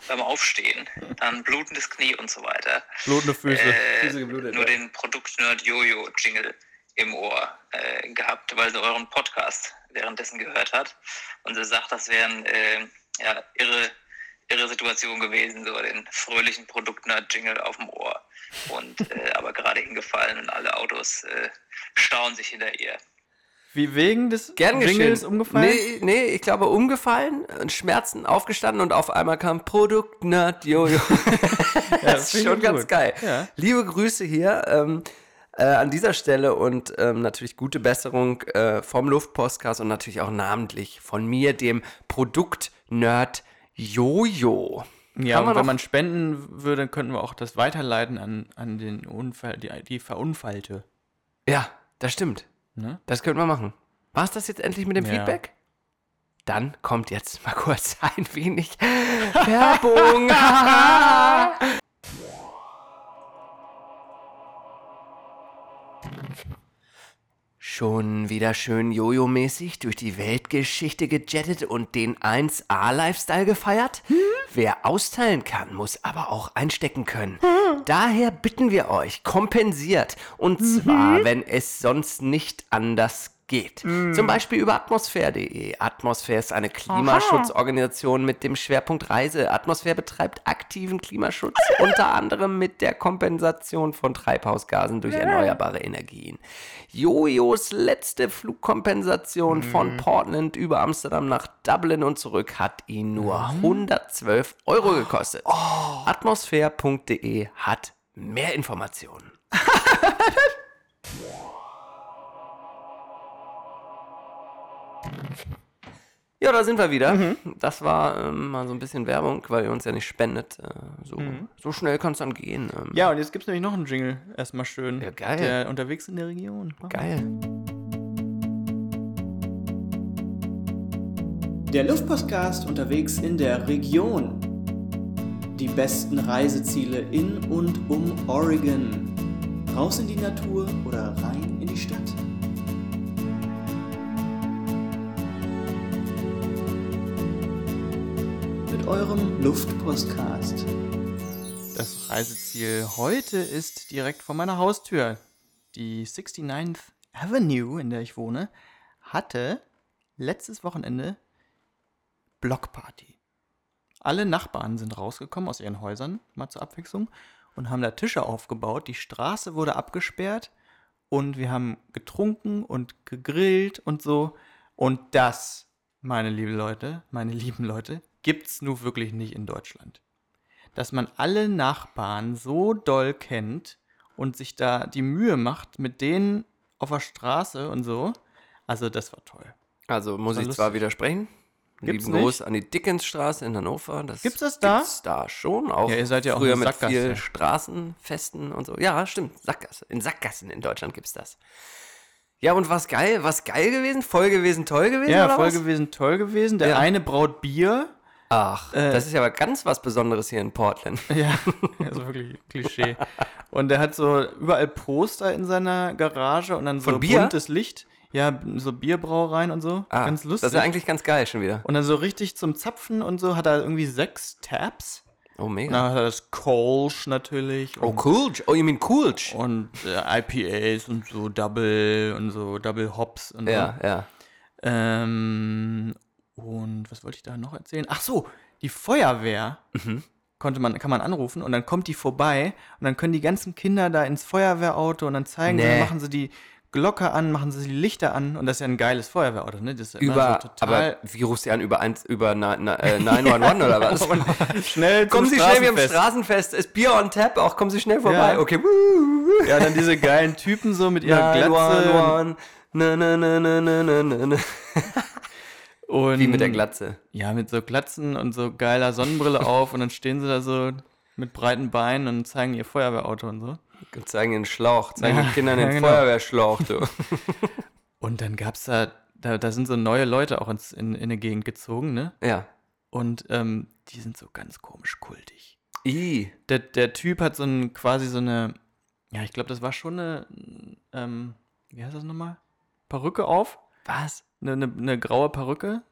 beim Aufstehen dann blutendes Knie und so weiter Blutende Füße. äh, Füße geblutet, nur ja. den Produktnerd Jojo Jingle im Ohr äh, gehabt, weil sie euren Podcast währenddessen gehört hat. Und sie sagt, das wären äh, ja, irre, irre Situation gewesen, so den fröhlichen Produktnerd Jingle auf dem Ohr. Und äh, aber gerade hingefallen und alle Autos äh, stauen sich hinter ihr. Wie wegen des Gern geschehen. Jingles umgefallen? Nee, nee, ich glaube umgefallen, und Schmerzen aufgestanden und auf einmal kam Produkt Nerd Jojo. das ist schon gut. ganz geil. Ja. Liebe Grüße hier ähm, äh, an dieser Stelle und ähm, natürlich gute Besserung äh, vom Luftpostcast und natürlich auch namentlich von mir, dem Produkt Nerd Jojo. Ja, und wenn man spenden würde, könnten wir auch das weiterleiten an, an den Unfall, die, die Verunfallte. Ja, das stimmt. Ne? Das könnten wir machen. War es das jetzt endlich mit dem Ja. Feedback? Dann kommt jetzt mal kurz ein wenig Werbung. Schon wieder schön Jojo-mäßig durch die Weltgeschichte gejettet und den 1A-Lifestyle gefeiert? Wer austeilen kann, muss aber auch einstecken können. Daher bitten wir euch, kompensiert. Und zwar, wenn es sonst nicht anders geht. Zum Beispiel über atmosphäre.de. Atmosphäre ist eine Klimaschutzorganisation mit dem Schwerpunkt Reise. Atmosphäre betreibt aktiven Klimaschutz, unter anderem mit der Kompensation von Treibhausgasen durch erneuerbare Energien. Jojos letzte Flugkompensation von Portland über Amsterdam nach Dublin und zurück hat ihn nur 112 Euro gekostet. Atmosphäre.de hat mehr Informationen. Ja, da sind wir wieder. Das war ähm, mal so ein bisschen Werbung, weil ihr uns ja nicht spendet. Äh, so, so schnell kann es dann gehen. Ähm, Ja, und jetzt gibt es nämlich noch einen Jingle. Erstmal schön. Ja, geil. Der unterwegs in der Region. Geil. Der Luftpostcast unterwegs in der Region. Die besten Reiseziele in und um Oregon. Raus in die Natur oder rein in die Stadt. Eurem Luftpostcast. Das Reiseziel heute ist direkt vor meiner Haustür. Die 69th Avenue, in der ich wohne, hatte letztes Wochenende Blockparty. Alle Nachbarn sind rausgekommen aus ihren Häusern, mal zur Abwechslung, und haben da Tische aufgebaut. Die Straße wurde abgesperrt und wir haben getrunken und gegrillt und so. Und das, meine lieben Leute, meine lieben Leute, gibt's nun wirklich nicht in Deutschland dass man alle Nachbarn so doll kennt und sich da die Mühe macht mit denen auf der Straße und so. Also das war toll. Also muss ich zwar lustig. widersprechen. Gibt's Lieben Gruß an die Dickensstraße in Hannover. Das Gibt's das da? Gibt's da schon. Auch Ja, ihr seid ja auch früher eine mit viel Straßenfesten und so. Ja, stimmt. Sackgasse. In Sackgassen in Deutschland gibt's das. Ja, und was geil? Was geil gewesen? Voll gewesen, toll gewesen? Ja, voll was? gewesen, toll gewesen. Der Ja. eine braut Bier. Ach, Äh, das ist ja aber ganz was Besonderes hier in Portland. Ja, also wirklich Klischee. Und der hat so überall Poster in seiner Garage und dann so Bier? buntes Licht. Ja, so Bierbrauereien und so. Ah, Ganz lustig. Das ist ja eigentlich ganz geil schon wieder. und dann so richtig zum Zapfen und so hat er irgendwie sechs Tabs. Oh, mega. Dann hat er das Kolsch natürlich. oh, Coolch. Oh, you mean Coolch? Und äh, IPAs und so Double und so Double Hops und Ja, so. ja. Ähm, und was wollte ich da noch erzählen? Ach so, die Feuerwehr mhm. konnte man, kann man anrufen und dann kommt die vorbei und dann können die ganzen Kinder da ins Feuerwehrauto und dann zeigen nee. sie, machen sie die Glocke an, machen sie die Lichter an und das ist ja ein geiles Feuerwehrauto, ne? Das ist über, so total aber wie rufst du an? Über, eins, über na, na, äh, 911 oder was? schnell kommen Sie schnell wie am Straßenfest, ist Bier on tap, auch kommen Sie schnell vorbei. Ja. Okay. ja, dann diese geilen Typen so mit ihrer 911. Na, na, na, na, na, na, na und Wie mit der Glatze. Ja, mit so Glatzen und so geiler Sonnenbrille auf und dann stehen sie da so mit breiten Beinen und zeigen ihr Feuerwehrauto und so. Und zeigen den Schlauch, zeigen Ja, den Kindern ja, den genau. Feuerwehrschlauch, du. Und dann gab's da, da, da sind so neue Leute auch ins, in, in eine Gegend gezogen, ne? Ja. Und ähm, die sind so ganz komisch kultig. I. Der, der Typ hat so ein, quasi so eine, ja, ich glaube, das war schon eine, ähm, wie heißt das nochmal? Perücke auf? Was? Eine, eine, eine graue Perücke.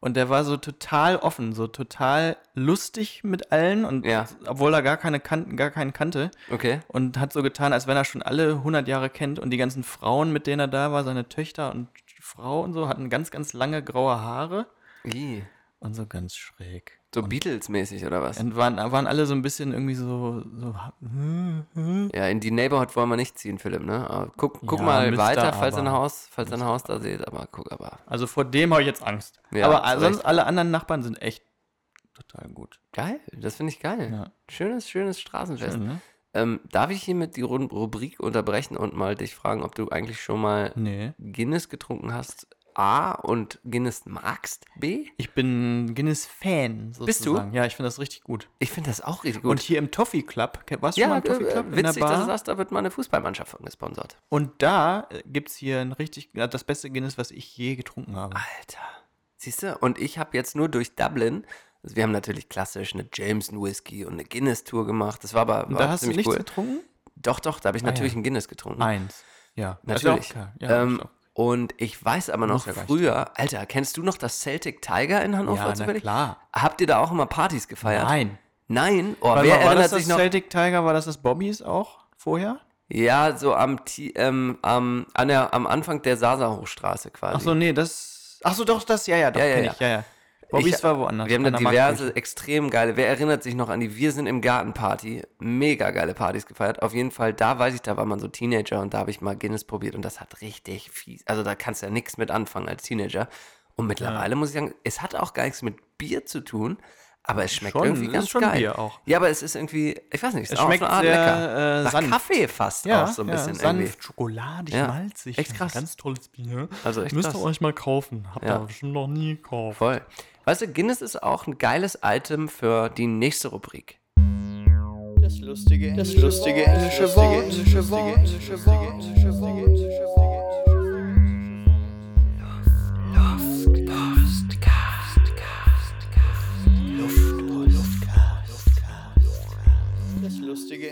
Und der war so total offen, so total lustig mit allen und Ja. obwohl er gar keine kan gar keinen kannte Okay. und hat so getan, als wenn er schon alle 100 Jahre kennt und die ganzen Frauen, mit denen er da war, seine Töchter und Frau und so, hatten ganz, ganz lange graue Haare I. und so ganz schräg. So Beatles-mäßig oder was? Und waren, waren alle so ein bisschen irgendwie so, so Ja, in die Neighborhood wollen wir nicht ziehen, Philipp, ne? Aber guck, guck Ja, mal müsste weiter, falls ihr ein. Haus, falls ihr ein Haus da seht, aber guck aber. Also vor dem habe ich jetzt Angst. Ja, Aber sonst Recht. alle anderen Nachbarn sind echt total gut. Geil, das finde ich geil. Ja. Schönes, schönes Straßenfest. Schön, ne? Ähm, darf ich hiermit die Rubrik unterbrechen und mal dich fragen, ob du eigentlich schon mal Nee. Guinness getrunken hast? A und Guinness magst? B? Ich bin Guinness-Fan sozusagen. Bist du? Ja, ich finde das richtig gut. Ich finde das auch richtig gut. Und hier im Toffee Club, warst du ja, schon mal im Toffee äh, Club der witzig, dass du sagst, da wird mal eine Fußballmannschaft von gesponsert. Und da gibt es hier ein richtig, das beste Guinness, was ich je getrunken habe. Alter. Siehst du? Und ich habe jetzt nur durch Dublin, also wir haben natürlich klassisch eine Jameson Whisky und eine Guinness-Tour gemacht. Das war aber war da hast du nichts cool. getrunken? Doch, doch, da habe ich Ah, natürlich ja. ein Guinness getrunken. Eins. Ja, ist ja auch Natürlich. Ja, ähm, und ich weiß aber noch früher, Alter, kennst du noch das Celtic Tiger in Hannover ja na klar. Habt ihr da auch immer Partys gefeiert? Nein. Nein? Oh, wer war erinnert das das sich noch? Celtic Tiger, war das das Bobbys auch vorher? Ja, so am, ähm, am, an der, am Anfang der Sasa-Hochstraße quasi. Ach so, nee, das. Ach so, doch, das, ja, ja, doch, Ja, ja, ja. ich, ja, ja. Bobbys Ich- war woanders. Wir haben da diverse, extrem geile. Wer erinnert sich noch an die Wir sind im Garten Party? Mega geile Partys gefeiert. Auf jeden Fall, da weiß ich, da war man so Teenager und da habe ich mal Guinness probiert und das hat richtig fies. Also da kannst du ja nichts mit anfangen als Teenager. Und mittlerweile muss ich sagen, es hat auch gar nichts mit Bier zu tun, aber es schmeckt Schon, irgendwie ganz geil. Bier auch. Ja, aber es ist irgendwie, ich weiß nicht, es, schmeckt auf eine Art sehr, lecker. äh. Kaffee fast Ja, auch so ein ja, bisschen sanft, irgendwie. schokoladig, Ja, malzig. echt krass. Ganz tolles Bier. Also echt Müsst krass. ihr euch mal kaufen. Habt Ja. ihr bestimmt noch nie gekauft. Voll. Weißt du, Guinness ist auch ein geiles Item für die nächste Rubrik. Das lustige, das lustige englische Wort. Englische Wort. Englische Wort. Englische Wort. Englische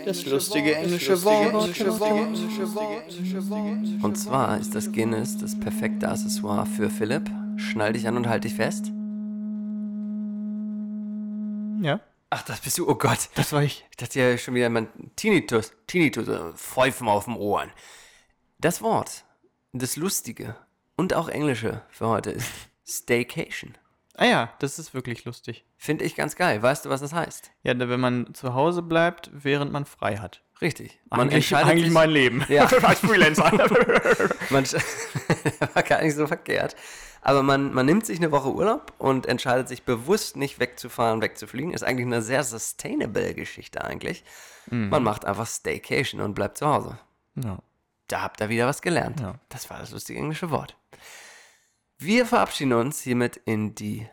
Das lustige englische Wort. Englische Wort. Englische Wort. Und zwar ist das Guinness das perfekte Accessoire für Philipp. Schnall dich an und halt dich fest. Ja, Ach, das bist du. Oh Gott. das war ich. Ich dachte ja schon wieder mein Tinnitus. Tinnitus, äh, Pfeifen auf den Ohren. Das Wort, das Lustige und auch Englische für heute ist Staycation. Ah ja, das ist wirklich lustig. Finde ich ganz geil. Weißt du, was das heißt? Ja, wenn man zu Hause bleibt, während man frei hat. Richtig. Man eigentlich entscheidet eigentlich sich, mein Leben. Ja. Als Freelancer. Man, war gar nicht so verkehrt. Aber man, man nimmt sich eine Woche Urlaub und entscheidet sich bewusst nicht wegzufahren, wegzufliegen. Ist eigentlich eine sehr sustainable Geschichte eigentlich. Man macht einfach Staycation und bleibt zu Hause. ja. Da habt ihr wieder was gelernt. Ja. Das war das lustige englische Wort. Wir verabschieden uns hiermit in die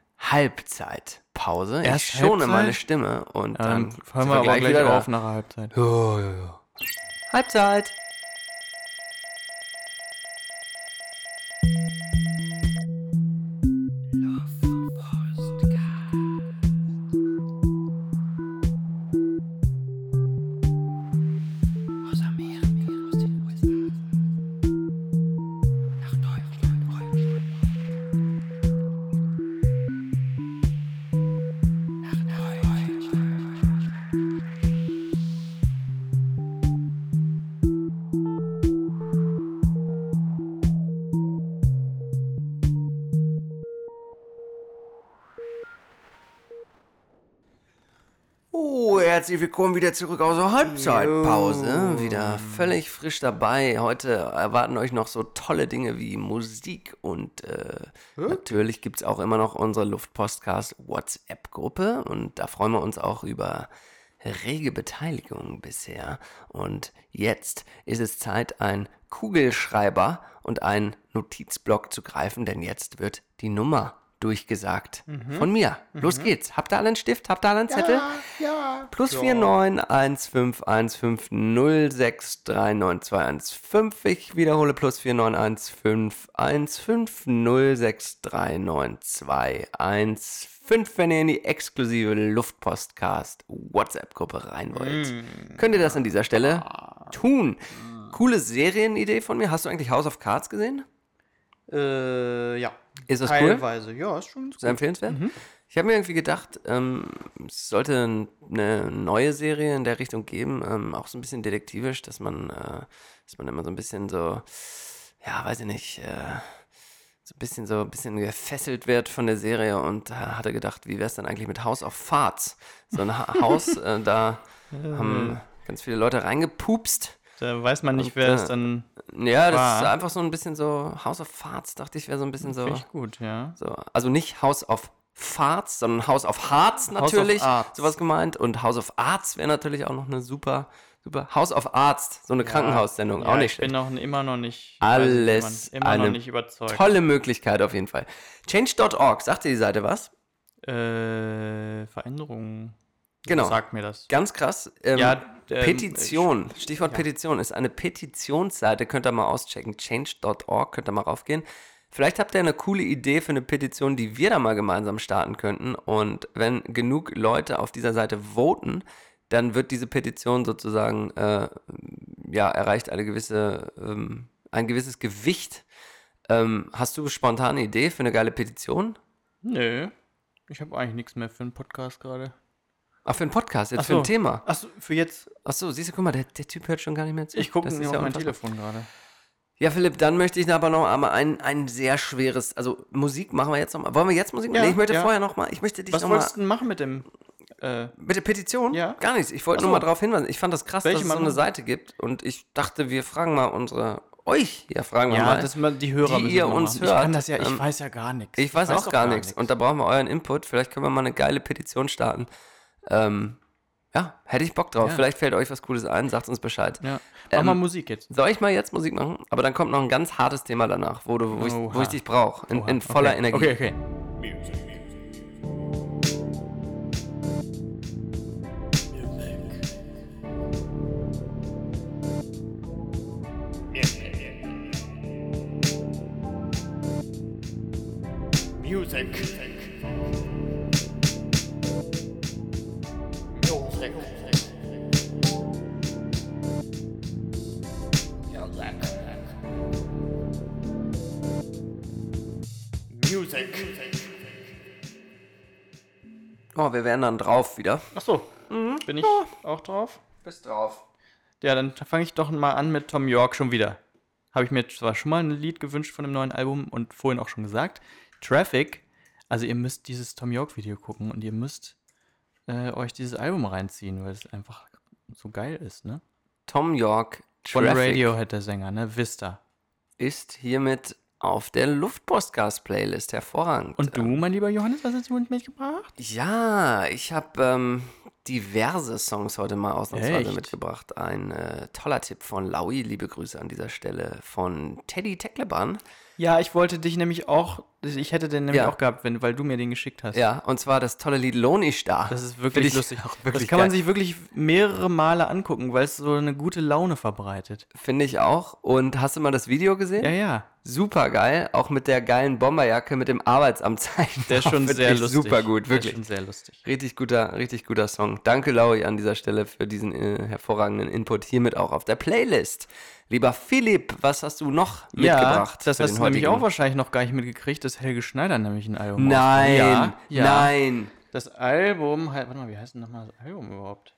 Halbzeitpause. Erst ich schone Halbzeit? meine Stimme und Ja, dann dann hören wir aber gleich wieder auf nach der Halbzeit. Ja, ja, ja. Halbzeit. Herzlich willkommen wieder zurück aus der Halbzeitpause. Wieder völlig frisch dabei. Heute erwarten euch noch so tolle Dinge wie Musik und äh, natürlich gibt es auch immer noch unsere Luftpostcast WhatsApp-Gruppe und da freuen wir uns auch über rege Beteiligung bisher. Und jetzt ist es Zeit, ein Kugelschreiber und einen Notizblock zu greifen, denn jetzt wird die Nummer durchgesagt. Von mir. Los geht's. Habt ihr alle einen Stift? Habt ihr alle einen Zettel? Ja. Plus 49151506392115. Ich wiederhole plus 49151506392115. Wenn ihr in die exklusive Luftpostcast WhatsApp-Gruppe rein wollt, könnt ihr das an dieser Stelle tun. Coole Serienidee von mir. Hast du eigentlich House of Cards gesehen? Äh, ja. Ist das cool? Teilweise, ja, ist schon Sehr empfehlenswert. Ich habe mir irgendwie gedacht, ähm, es sollte eine neue Serie in der Richtung geben, ähm, auch so ein bisschen detektivisch, dass man, äh, dass man immer so ein bisschen so, ja, weiß ich nicht, äh, so ein bisschen so ein bisschen gefesselt wird von der Serie und äh, hatte gedacht, wie wäre es dann eigentlich mit House of Farts? So ein ha Haus, äh, da haben ganz viele Leute reingepupst. Da weiß man nicht, Und, wer äh, es dann. Ja, das War. ist einfach so ein bisschen so House of Farts, dachte ich, wäre so ein bisschen so. Finde ich gut, ja. So, also nicht House of Farts, sondern House of Hearts natürlich. Arts. Sowas gemeint. Und House of Arts wäre natürlich auch noch eine super, super. House of Arzt, so eine Krankenhaussendung, ja, auch nicht Ich bin schlecht. noch immer noch nicht. Alles ich, immer, noch nicht überzeugt. Tolle Möglichkeit auf jeden Fall. Change.org, sagt dir die Seite was? Äh, Veränderungen. Genau. Sagt mir das. Ganz krass. Ähm, Ja, ähm, Petition, Stichwort Petition, ist eine Petitionsseite, könnt ihr mal auschecken. Change.org, könnt ihr mal raufgehen. Vielleicht habt ihr eine coole Idee für eine Petition, die wir da mal gemeinsam starten könnten. Und wenn genug Leute auf dieser Seite voten, dann wird diese Petition sozusagen, äh, ja, erreicht eine gewisse, ähm, ein gewisses Gewicht. Ähm, hast du spontan eine Idee für eine geile Petition? Nö. Ich habe eigentlich nichts mehr für einen Podcast gerade. Ach, für einen Podcast, jetzt Ach für so. ein Thema. Achso, für jetzt. Achso, siehst du, guck mal, der, der Typ hört schon gar nicht mehr zu. Ich gucke mir ist auf ja mein unfassbar. Telefon gerade. Ja, Philipp, dann möchte ich aber noch einmal ein, ein sehr schweres, also Musik machen wir jetzt nochmal. Wollen wir jetzt Musik machen? Ja, nee, ich möchte ja. vorher nochmal, ich möchte dich Was nochmal. wolltest du denn machen mit dem? Äh, Mit der Petition? Ja. Gar nichts. Ich wollte nur mal darauf hinweisen. Ich fand das krass, Welche dass es so eine? Seite gibt. Und ich dachte, wir fragen mal unsere, euch, ja, fragen wir ja, mal. das mal die Hörer die ihr uns machen. Ich hört, kann das ja, ich ähm, weiß ja gar nichts. ich weiß, auch doch gar nichts. Und da brauchen wir euren Input. Vielleicht können wir mal eine geile Petition starten. Ähm, ja, hätte ich Bock drauf. Ja. Vielleicht fällt euch was Cooles ein, sagt uns Bescheid. ja. Mach Ähm, mal Musik jetzt. Soll ich mal jetzt Musik machen? Aber dann kommt noch ein ganz hartes Thema danach, wo, du, wo, ich, wo ich dich brauche. In, in voller okay. Energie. Okay, okay. Music. Music. Oh, wir wären dann drauf wieder. Achso. Bin ich auch drauf? Bist drauf. Ja, dann fange ich doch mal an mit Tom York schon wieder. Habe ich mir zwar schon mal ein Lied gewünscht von dem neuen Album und vorhin auch schon gesagt. Traffic. Also ihr müsst dieses Tom York Video gucken und ihr müsst äh, euch dieses Album reinziehen, weil es einfach so geil ist, ne? Tom York Von Traffic Radiohead der Sänger, ne? Vista. ist hiermit auf der Luftpostgas-Playlist. Hervorragend. Und du, mein lieber Johannes, was hast du uns mitgebracht? Ja, ich habe ähm, diverse Songs heute mal ausnahmsweise Echt? mitgebracht. Ein äh, toller Tipp von Laui, liebe Grüße an dieser Stelle, von Teddy Teckleban. Ja, ich wollte dich nämlich auch, ich hätte den nämlich Ja. auch gehabt, wenn, weil du mir den geschickt hast. Ja, und zwar das tolle Lied Lohn ich da. Das ist wirklich ich lustig. Auch wirklich das kann man geil. sich wirklich mehrere Male angucken, weil es so eine gute Laune verbreitet. Finde ich auch. Und hast du mal das Video gesehen? Ja, ja. Super geil, auch mit der geilen Bomberjacke mit dem Arbeitsamtzeichen. Der ist schon sehr Wirklich lustig. Super gut, Der ist wirklich. schon sehr lustig. Richtig guter, richtig guter Song. Danke, Laui, an dieser Stelle für diesen äh, hervorragenden Input. Hiermit auch auf der Playlist. Lieber Philipp, was hast du noch mitgebracht? Ja, das für hast du nämlich auch wahrscheinlich noch gar nicht mitgekriegt, dass Helge Schneider nämlich ein Album Nein, ja, ja. nein. Das Album, warte mal, wie heißt denn nochmal das Album überhaupt?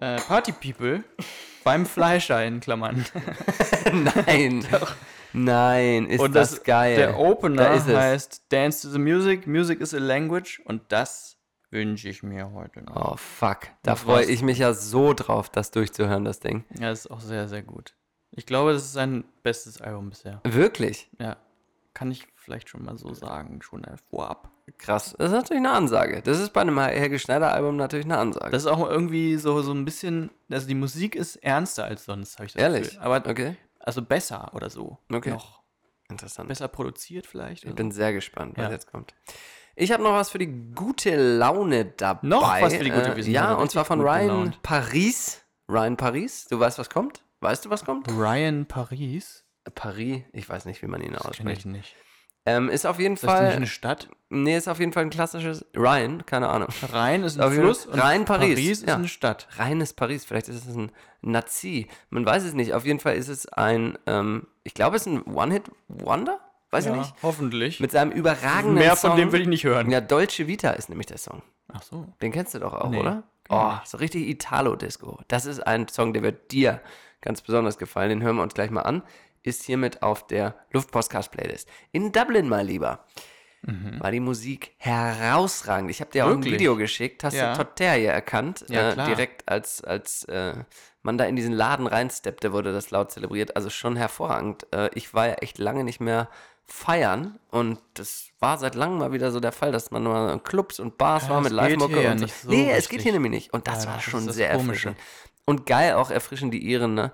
Äh, Party People beim Fleischer in Klammern. Nein. Nein, ist Und das, das, geil. Der Opener Da heißt Dance to the Music, Music is a Language und das wünsche ich mir heute noch. Oh, fuck. Da freue ich mich ja so drauf, das durchzuhören, das Ding. Ja, das ist auch sehr, sehr gut. Ich glaube, das ist sein bestes Album bisher. Wirklich? Ja. Kann ich vielleicht schon mal so sagen, schon vorab. Krass. Das ist natürlich eine Ansage. Das ist bei einem Helge Schneider-Album natürlich eine Ansage. Das ist auch irgendwie so, so ein bisschen, also die Musik ist ernster als sonst, habe ich das Ehrlich? Gefühl. Aber Okay. also besser oder so. Okay. Noch Interessant. besser produziert vielleicht. Ich bin sehr gespannt, was Ja. jetzt kommt. Ich habe noch was für die gute Laune dabei. Noch was für die gute- wir sind Ja, also und zwar von Ryan gelaunt. Paris. Ryan Paris. Du weißt, was kommt? Weißt du, was kommt? Ryan Paris? Paris. Ich weiß nicht, wie man ihn Kenn ich ausspricht. nicht. Ähm, ist auf jeden Ist das nicht Fall. eine Stadt? Nee, ist auf jeden Fall ein klassisches. Ryan, keine Ahnung. Rhein ist ein Auf Fluss Fall- Rhein, Paris, Paris ist ja. eine Stadt. Reines Paris, vielleicht ist es ein Nazi. Man weiß es nicht. Auf jeden Fall ist es ein, ähm, ich glaube, es ist ein One-Hit-Wonder? Weiß ich nicht. hoffentlich. Mit seinem überragenden Mehr Song. von dem will ich nicht hören. Ja, Dolce Vita ist nämlich der Song. Ach so. Den kennst du doch auch, Nee, oder? Oh, so richtig Italo-Disco. Das ist ein Song, der wird dir ganz besonders gefallen. Den hören wir uns gleich mal an. Ist hiermit auf der Luftpostcast-Playlist. In Dublin mal lieber. War die Musik herausragend. Ich habe dir auch ein Mhm. Video geschickt. Hast Ja. du Totter hier erkannt? Ja, äh, klar. direkt als, als äh, man da in diesen Laden reinsteppte, wurde das laut zelebriert. Also schon hervorragend. Äh, ich war ja echt lange nicht mehr feiern und das war seit langem mal wieder so der Fall, dass man mal in Clubs und Bars Ja, war mit Live-Mucke hier ja und so. nee, es richtig. geht hier nämlich nicht. Und das Ja, war das schon das sehr Komische. erfrischend. Und geil auch erfrischend die Iren, ne?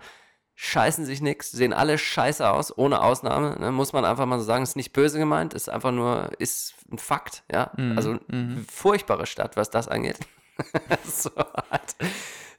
Scheißen sich nix, sehen alle scheiße aus, ohne Ausnahme, ne? muss man einfach mal so sagen. Ist nicht böse gemeint, ist einfach nur, ist ein Fakt, ja. Mhm, Also furchtbare Stadt, was das angeht. so hart.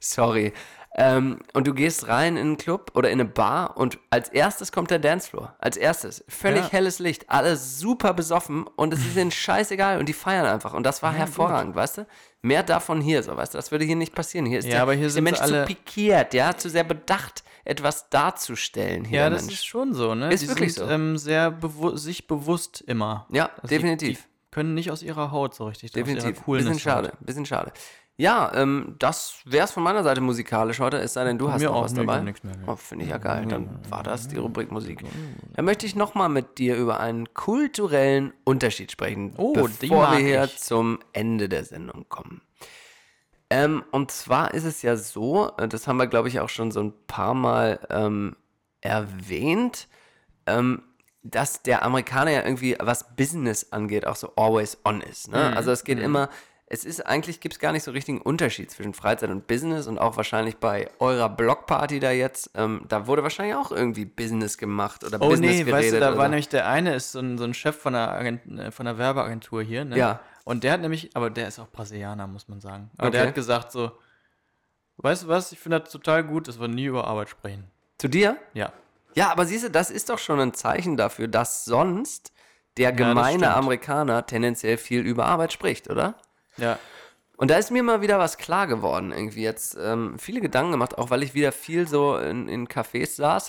Sorry. Ähm, und du gehst rein in einen Club oder in eine Bar und als erstes kommt der Dancefloor. Als erstes. Völlig Ja. helles Licht. Alle super besoffen und es ist ihnen scheißegal und die feiern einfach. Und das war hervorragend, weißt du? Mehr davon hier, so, weißt du? Das würde hier nicht passieren. Hier ist Ja, der, aber hier der sind Mensch alle- zu pikiert, ja, zu sehr bedacht, etwas darzustellen hier. Ja, das Mensch. ist schon so, ne? Ist die wirklich sind so. ähm, sehr bewu sich bewusst immer. Ja, die- definitiv. Die können nicht aus ihrer Haut so richtig. Definitiv. Bisschen schade, bisschen schade. Ja, ähm, das wär's von meiner Seite musikalisch heute, es sei denn, du hast mir noch auch. was Nee, dabei. nichts mehr, nee. Oh, Finde ich ja geil. Dann war das die Rubrik Musik. Dann möchte ich nochmal mit dir über einen kulturellen Unterschied sprechen, Oh, bevor wir hier ich. zum Ende der Sendung kommen. Ähm, und zwar ist es ja so, äh, das haben wir, glaube ich, auch schon so ein paar Mal ähm, erwähnt, ähm, dass der Amerikaner ja irgendwie, was Business angeht, auch so always on ist. Ne? Also es geht immer, es ist eigentlich, gibt es gar nicht so richtigen Unterschied zwischen Freizeit und Business und auch wahrscheinlich bei eurer Blockparty da jetzt, ähm, da wurde wahrscheinlich auch irgendwie Business gemacht oder Oh Business nee, geredet. weißt du, da war nämlich der eine ist so ein, so ein Chef von einer, Agent, äh, von einer Werbeagentur hier, ne? Ja. Und der hat nämlich, aber der ist auch Brasilianer, muss man sagen. Aber der Okay. hat gesagt so, weißt du was, ich finde das total gut, dass wir nie über Arbeit sprechen. Zu dir? Ja. Ja, aber siehst du, das ist doch schon ein Zeichen dafür, dass sonst der gemeine stimmt. Amerikaner tendenziell viel über Arbeit spricht, oder? Ja. Und da ist mir mal wieder was klar geworden, irgendwie jetzt ähm, viele Gedanken gemacht, auch weil ich wieder viel so in, in Cafés saß.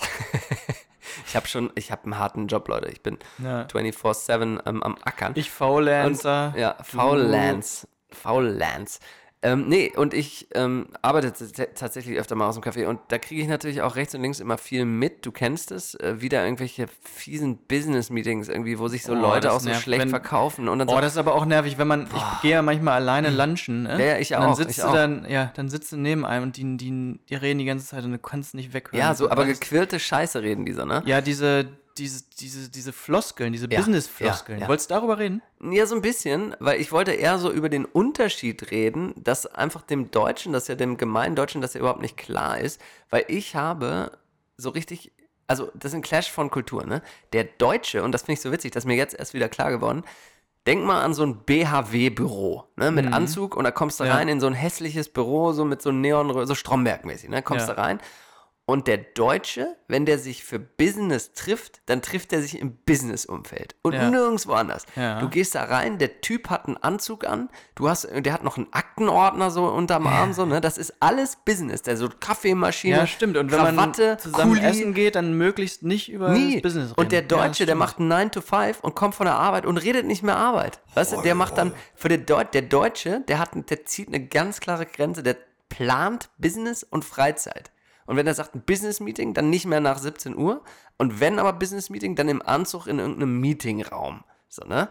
ich habe schon, ich habe einen harten Job, Leute. Ich bin Ja. 24-7 ähm, am Ackern. Ich Faulancer. Und, ja, Faullands. Faullands. Ähm, nee, und ich ähm, arbeite tatsächlich öfter mal aus dem Café und da kriege ich natürlich auch rechts und links immer viel mit. Du kennst es, äh, wieder irgendwelche fiesen Business-Meetings irgendwie, wo sich so Oh, Leute auch so nervt, schlecht wenn- verkaufen und dann Oh, so, das ist aber auch nervig, wenn man, ich gehe ja manchmal alleine lunchen, ne? Ja, ja, ich und dann auch, sitzt du auch. dann, ja, dann sitzt du neben einem und die, die, die reden die ganze Zeit und du kannst nicht weghören. ja, so, aber weißt- gequirlte Scheiße reden die so, ne? Ja, diese, diese, diese, diese Floskeln, diese Ja, Business-Floskeln. ja, ja. Wolltest du darüber reden? Ja, so ein bisschen, weil ich wollte eher so über den Unterschied reden, dass einfach dem Deutschen, dass ja dem gemeinen Deutschen, das ja überhaupt nicht klar ist, weil ich habe so richtig, also das ist ein Clash von Kulturen, ne? Der Deutsche, und das finde ich so witzig, das ist mir jetzt erst wieder klar geworden, denk mal an so ein BHW-Büro, ne? Mit Anzug und da kommst du Mhm. Rein in so ein hässliches Büro, so mit so Neon, so Stromberg-mäßig, ne? Kommst du rein und der Deutsche, wenn der sich für Business trifft, dann trifft er sich im Business-Umfeld und Ja. nirgendwo anders. Ja. Du gehst da rein, der Typ hat einen Anzug an, du hast, der hat noch einen Aktenordner so unterm Arm, so, ne? Das ist alles Business. Der so Kaffeemaschine, Ja, stimmt. Und wenn Krawatte, man zusammen Kuli, essen geht, dann möglichst nicht über Nie. das Business reden. Und der Ja, Deutsche, der macht einen 9 to 5 und kommt von der Arbeit und redet nicht mehr Arbeit. Weißt du, der macht dann, für den Deut der Deutsche, der hat, der zieht eine ganz klare Grenze, der plant Business und Freizeit. Und wenn er sagt, ein Business-Meeting, dann nicht mehr nach 17 Uhr. Und wenn aber Business-Meeting, dann im Anzug in irgendeinem Meetingraum. So, ne?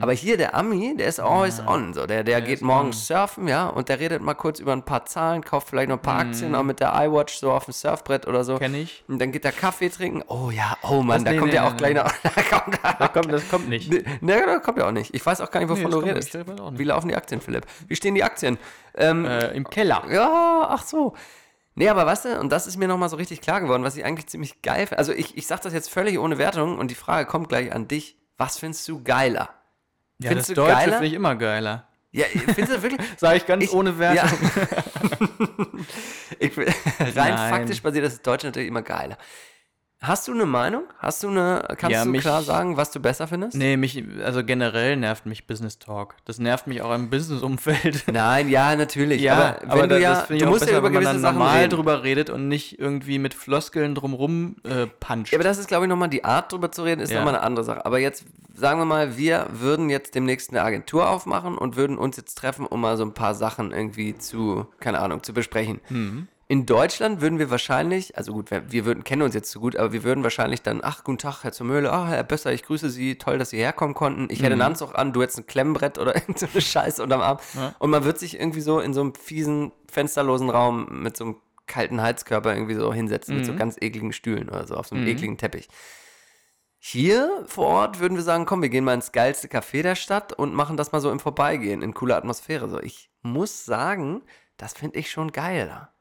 Aber hier der Ami, der ist always on. So. Der, der, geht ist morgens surfen, ja, und der redet mal kurz über ein paar Zahlen, kauft vielleicht noch ein paar Aktien, auch mit der iWatch so auf dem Surfbrett oder so. Kenn ich. Und dann geht er Kaffee trinken. Oh ja, oh Mann, Das- da nee, kommt nee, ja auch nee, gleich nee. noch. Da kommt, Das kommt, das kommt nicht. Nee, nee, da kommt ja auch nicht. Ich weiß auch gar nicht, wovon das du redest. auch nicht. Wie laufen die Aktien, Philipp? Wie stehen die Aktien? Ähm, Äh, Im Keller. ja, ach so. Nee, aber weißt du, und das ist mir nochmal so richtig klar geworden, was ich eigentlich ziemlich geil finde. Also ich, ich sag das jetzt völlig ohne Wertung und die Frage kommt gleich an dich. Was findest du geiler? Ja, Findest das du Deutsche finde ich immer geiler. Ja, findest du wirklich? Sag ich ganz Ich- ohne Wertung. Ich, rein Nein. faktisch basiert das Deutsche natürlich immer geiler. Hast du eine Meinung? Hast du eine, kannst Ja, du mich- klar sagen, was du besser findest? Nee, mich, also generell nervt mich Business Talk. Das nervt mich auch im Business-Umfeld. Nein, ja, natürlich. Ja, aber wenn du da- ja, das ich du musst besser, ja über man gewisse dann Sachen normal reden. drüber redet und nicht irgendwie mit Floskeln drumrum äh, puncht. Ja, aber das ist, glaube ich, nochmal die Art, drüber zu reden, ist Ja. nochmal eine andere Sache. Aber jetzt, sagen wir mal, wir würden jetzt demnächst eine Agentur aufmachen und würden uns jetzt treffen, um mal so ein paar Sachen irgendwie zu, keine Ahnung, zu besprechen. Mhm. In Deutschland würden wir wahrscheinlich, also gut, wir, wir würden, kennen uns jetzt so gut, aber wir würden wahrscheinlich dann, ach, guten Tag, Herr Zermöhle, ah, Herr Bösser, ich grüße Sie, toll, dass Sie herkommen konnten. Ich hätte einen Anzug an, du hättest ein Klemmbrett oder irgend so eine Scheiße unterm Arm. Und man wird sich irgendwie so in so einem fiesen, fensterlosen Raum mit so einem kalten Heizkörper irgendwie so hinsetzen, mit so ganz ekligen Stühlen oder so, auf so einem ekligen Teppich. Hier vor Ort würden wir sagen, komm, wir gehen mal ins geilste Café der Stadt und machen das mal so im Vorbeigehen, in cooler Atmosphäre. So, ich muss sagen, das finde ich schon geiler.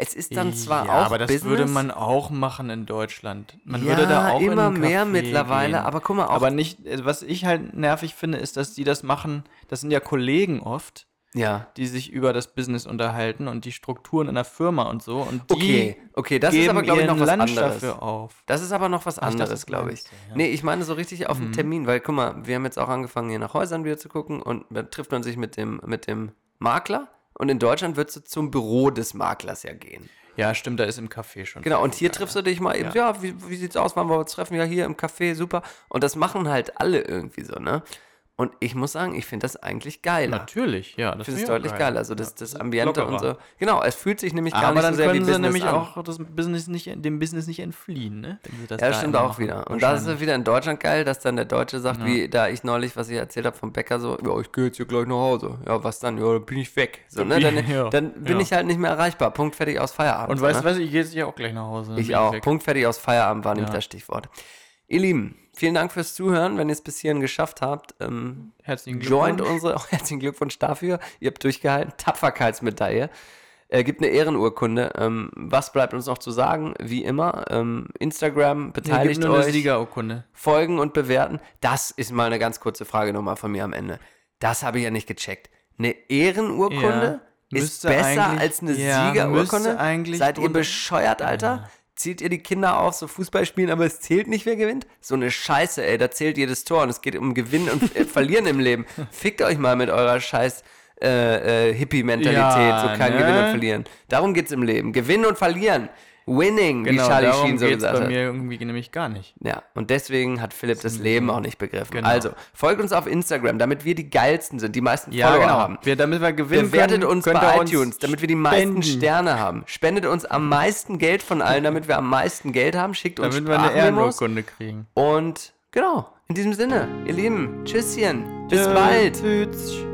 Es ist dann zwar ja, auch aber das Business, würde man auch machen in Deutschland. Man Ja, würde da auch immer mehr mittlerweile, gehen. aber guck mal, auch- Aber nicht, also was ich halt nervig finde, ist, dass die das machen, das sind ja Kollegen oft, ja. die sich über das Business unterhalten und die Strukturen in der Firma und so. Und die Okay, okay, das geben ist aber, glaube ich, noch was Lunch anderes. dafür auf. Das ist aber noch was anderes, glaube ich. ja. Nee, ich meine so richtig auf dem Termin, weil guck mal, wir haben jetzt auch angefangen, hier nach Häusern wieder zu gucken und da trifft man sich mit dem, mit dem Makler und in Deutschland würdest du zum Büro des Maklers ja gehen. Ja, stimmt, da ist im Café schon. Genau, und hier geiler. triffst du dich mal eben, ja, wie, wie sieht's aus, wann wir uns treffen? Ja, hier im Café, super. Und das machen halt alle irgendwie so, ne? Und ich muss sagen, ich finde das eigentlich geiler. Natürlich, ja. Das Ich finde es deutlich geil. geiler. Also das, Ja, das Ambiente und so. Genau, es fühlt sich nämlich gar Aber nicht dann so sehr wie können sie Business nämlich an. auch das Business nicht, dem Business nicht entfliehen, ne? Das Ja, stimmt auch wieder. Und da ist es wieder in Deutschland geil, dass dann der Deutsche sagt, wie da ich neulich, was ich erzählt habe vom Bäcker, so, ja, ich gehe jetzt hier gleich nach Hause. Ja, was dann? Ja, dann bin ich weg. So, ne? Dann, Ja, dann bin ja. ich halt nicht mehr erreichbar. Punkt, fertig, aus Feierabend. Und weißt du ne? was, ich gehe jetzt hier auch gleich nach Hause. Ich auch. weg. Punkt, fertig, aus Feierabend war nämlich Ja. das Stichwort. Ihr Lieben, vielen Dank fürs Zuhören. Wenn ihr es bis hierhin geschafft habt, ähm, Herzlichen joint Glückwunsch. unsere, oh, herzlichen Glückwunsch dafür. Ihr habt durchgehalten. Tapferkeitsmedaille. Äh, gibt eine Ehrenurkunde. Ähm, was bleibt uns noch zu sagen? Wie immer, ähm, Instagram, Nee, beteiligt gibt nur eine euch Siegerurkunde. folgen und bewerten. Das ist mal eine ganz kurze Frage nochmal von mir am Ende. Das habe ich ja nicht gecheckt. Eine Ehrenurkunde Ja, ist besser als eine ja, Siegerurkunde? Seid ihr bescheuert, Alter? Zieht ihr die Kinder auf, so Fußball spielen, aber es zählt nicht, wer gewinnt? So eine Scheiße, ey. Da zählt jedes Tor und es geht um Gewinnen und äh, Verlieren im Leben. Fickt euch mal mit eurer scheiß äh, äh, Hippie-Mentalität. Ja, so kein ne? Gewinnen und Verlieren. Darum geht's im Leben. Gewinnen und Verlieren. Winning, Genau, wie Charlie darum Sheen so geht's gesagt bei hat. mir irgendwie nämlich gar nicht. Ja, und deswegen hat Philipp das Leben auch nicht begriffen. Genau. Also, folgt uns auf Instagram, damit wir die geilsten sind, die meisten Ja, Follower genau. haben. Wir, damit wir gewinnen Bewertet können, uns bei uns iTunes, damit wir die meisten spenden. Sterne haben. Spendet uns am meisten Geld von allen, damit wir am meisten Geld haben. Schickt uns Damit wir eine. Ehrenurkunde kriegen. Und genau, in diesem Sinne, ihr Lieben, tschüsschen, bis bald. Tschüss.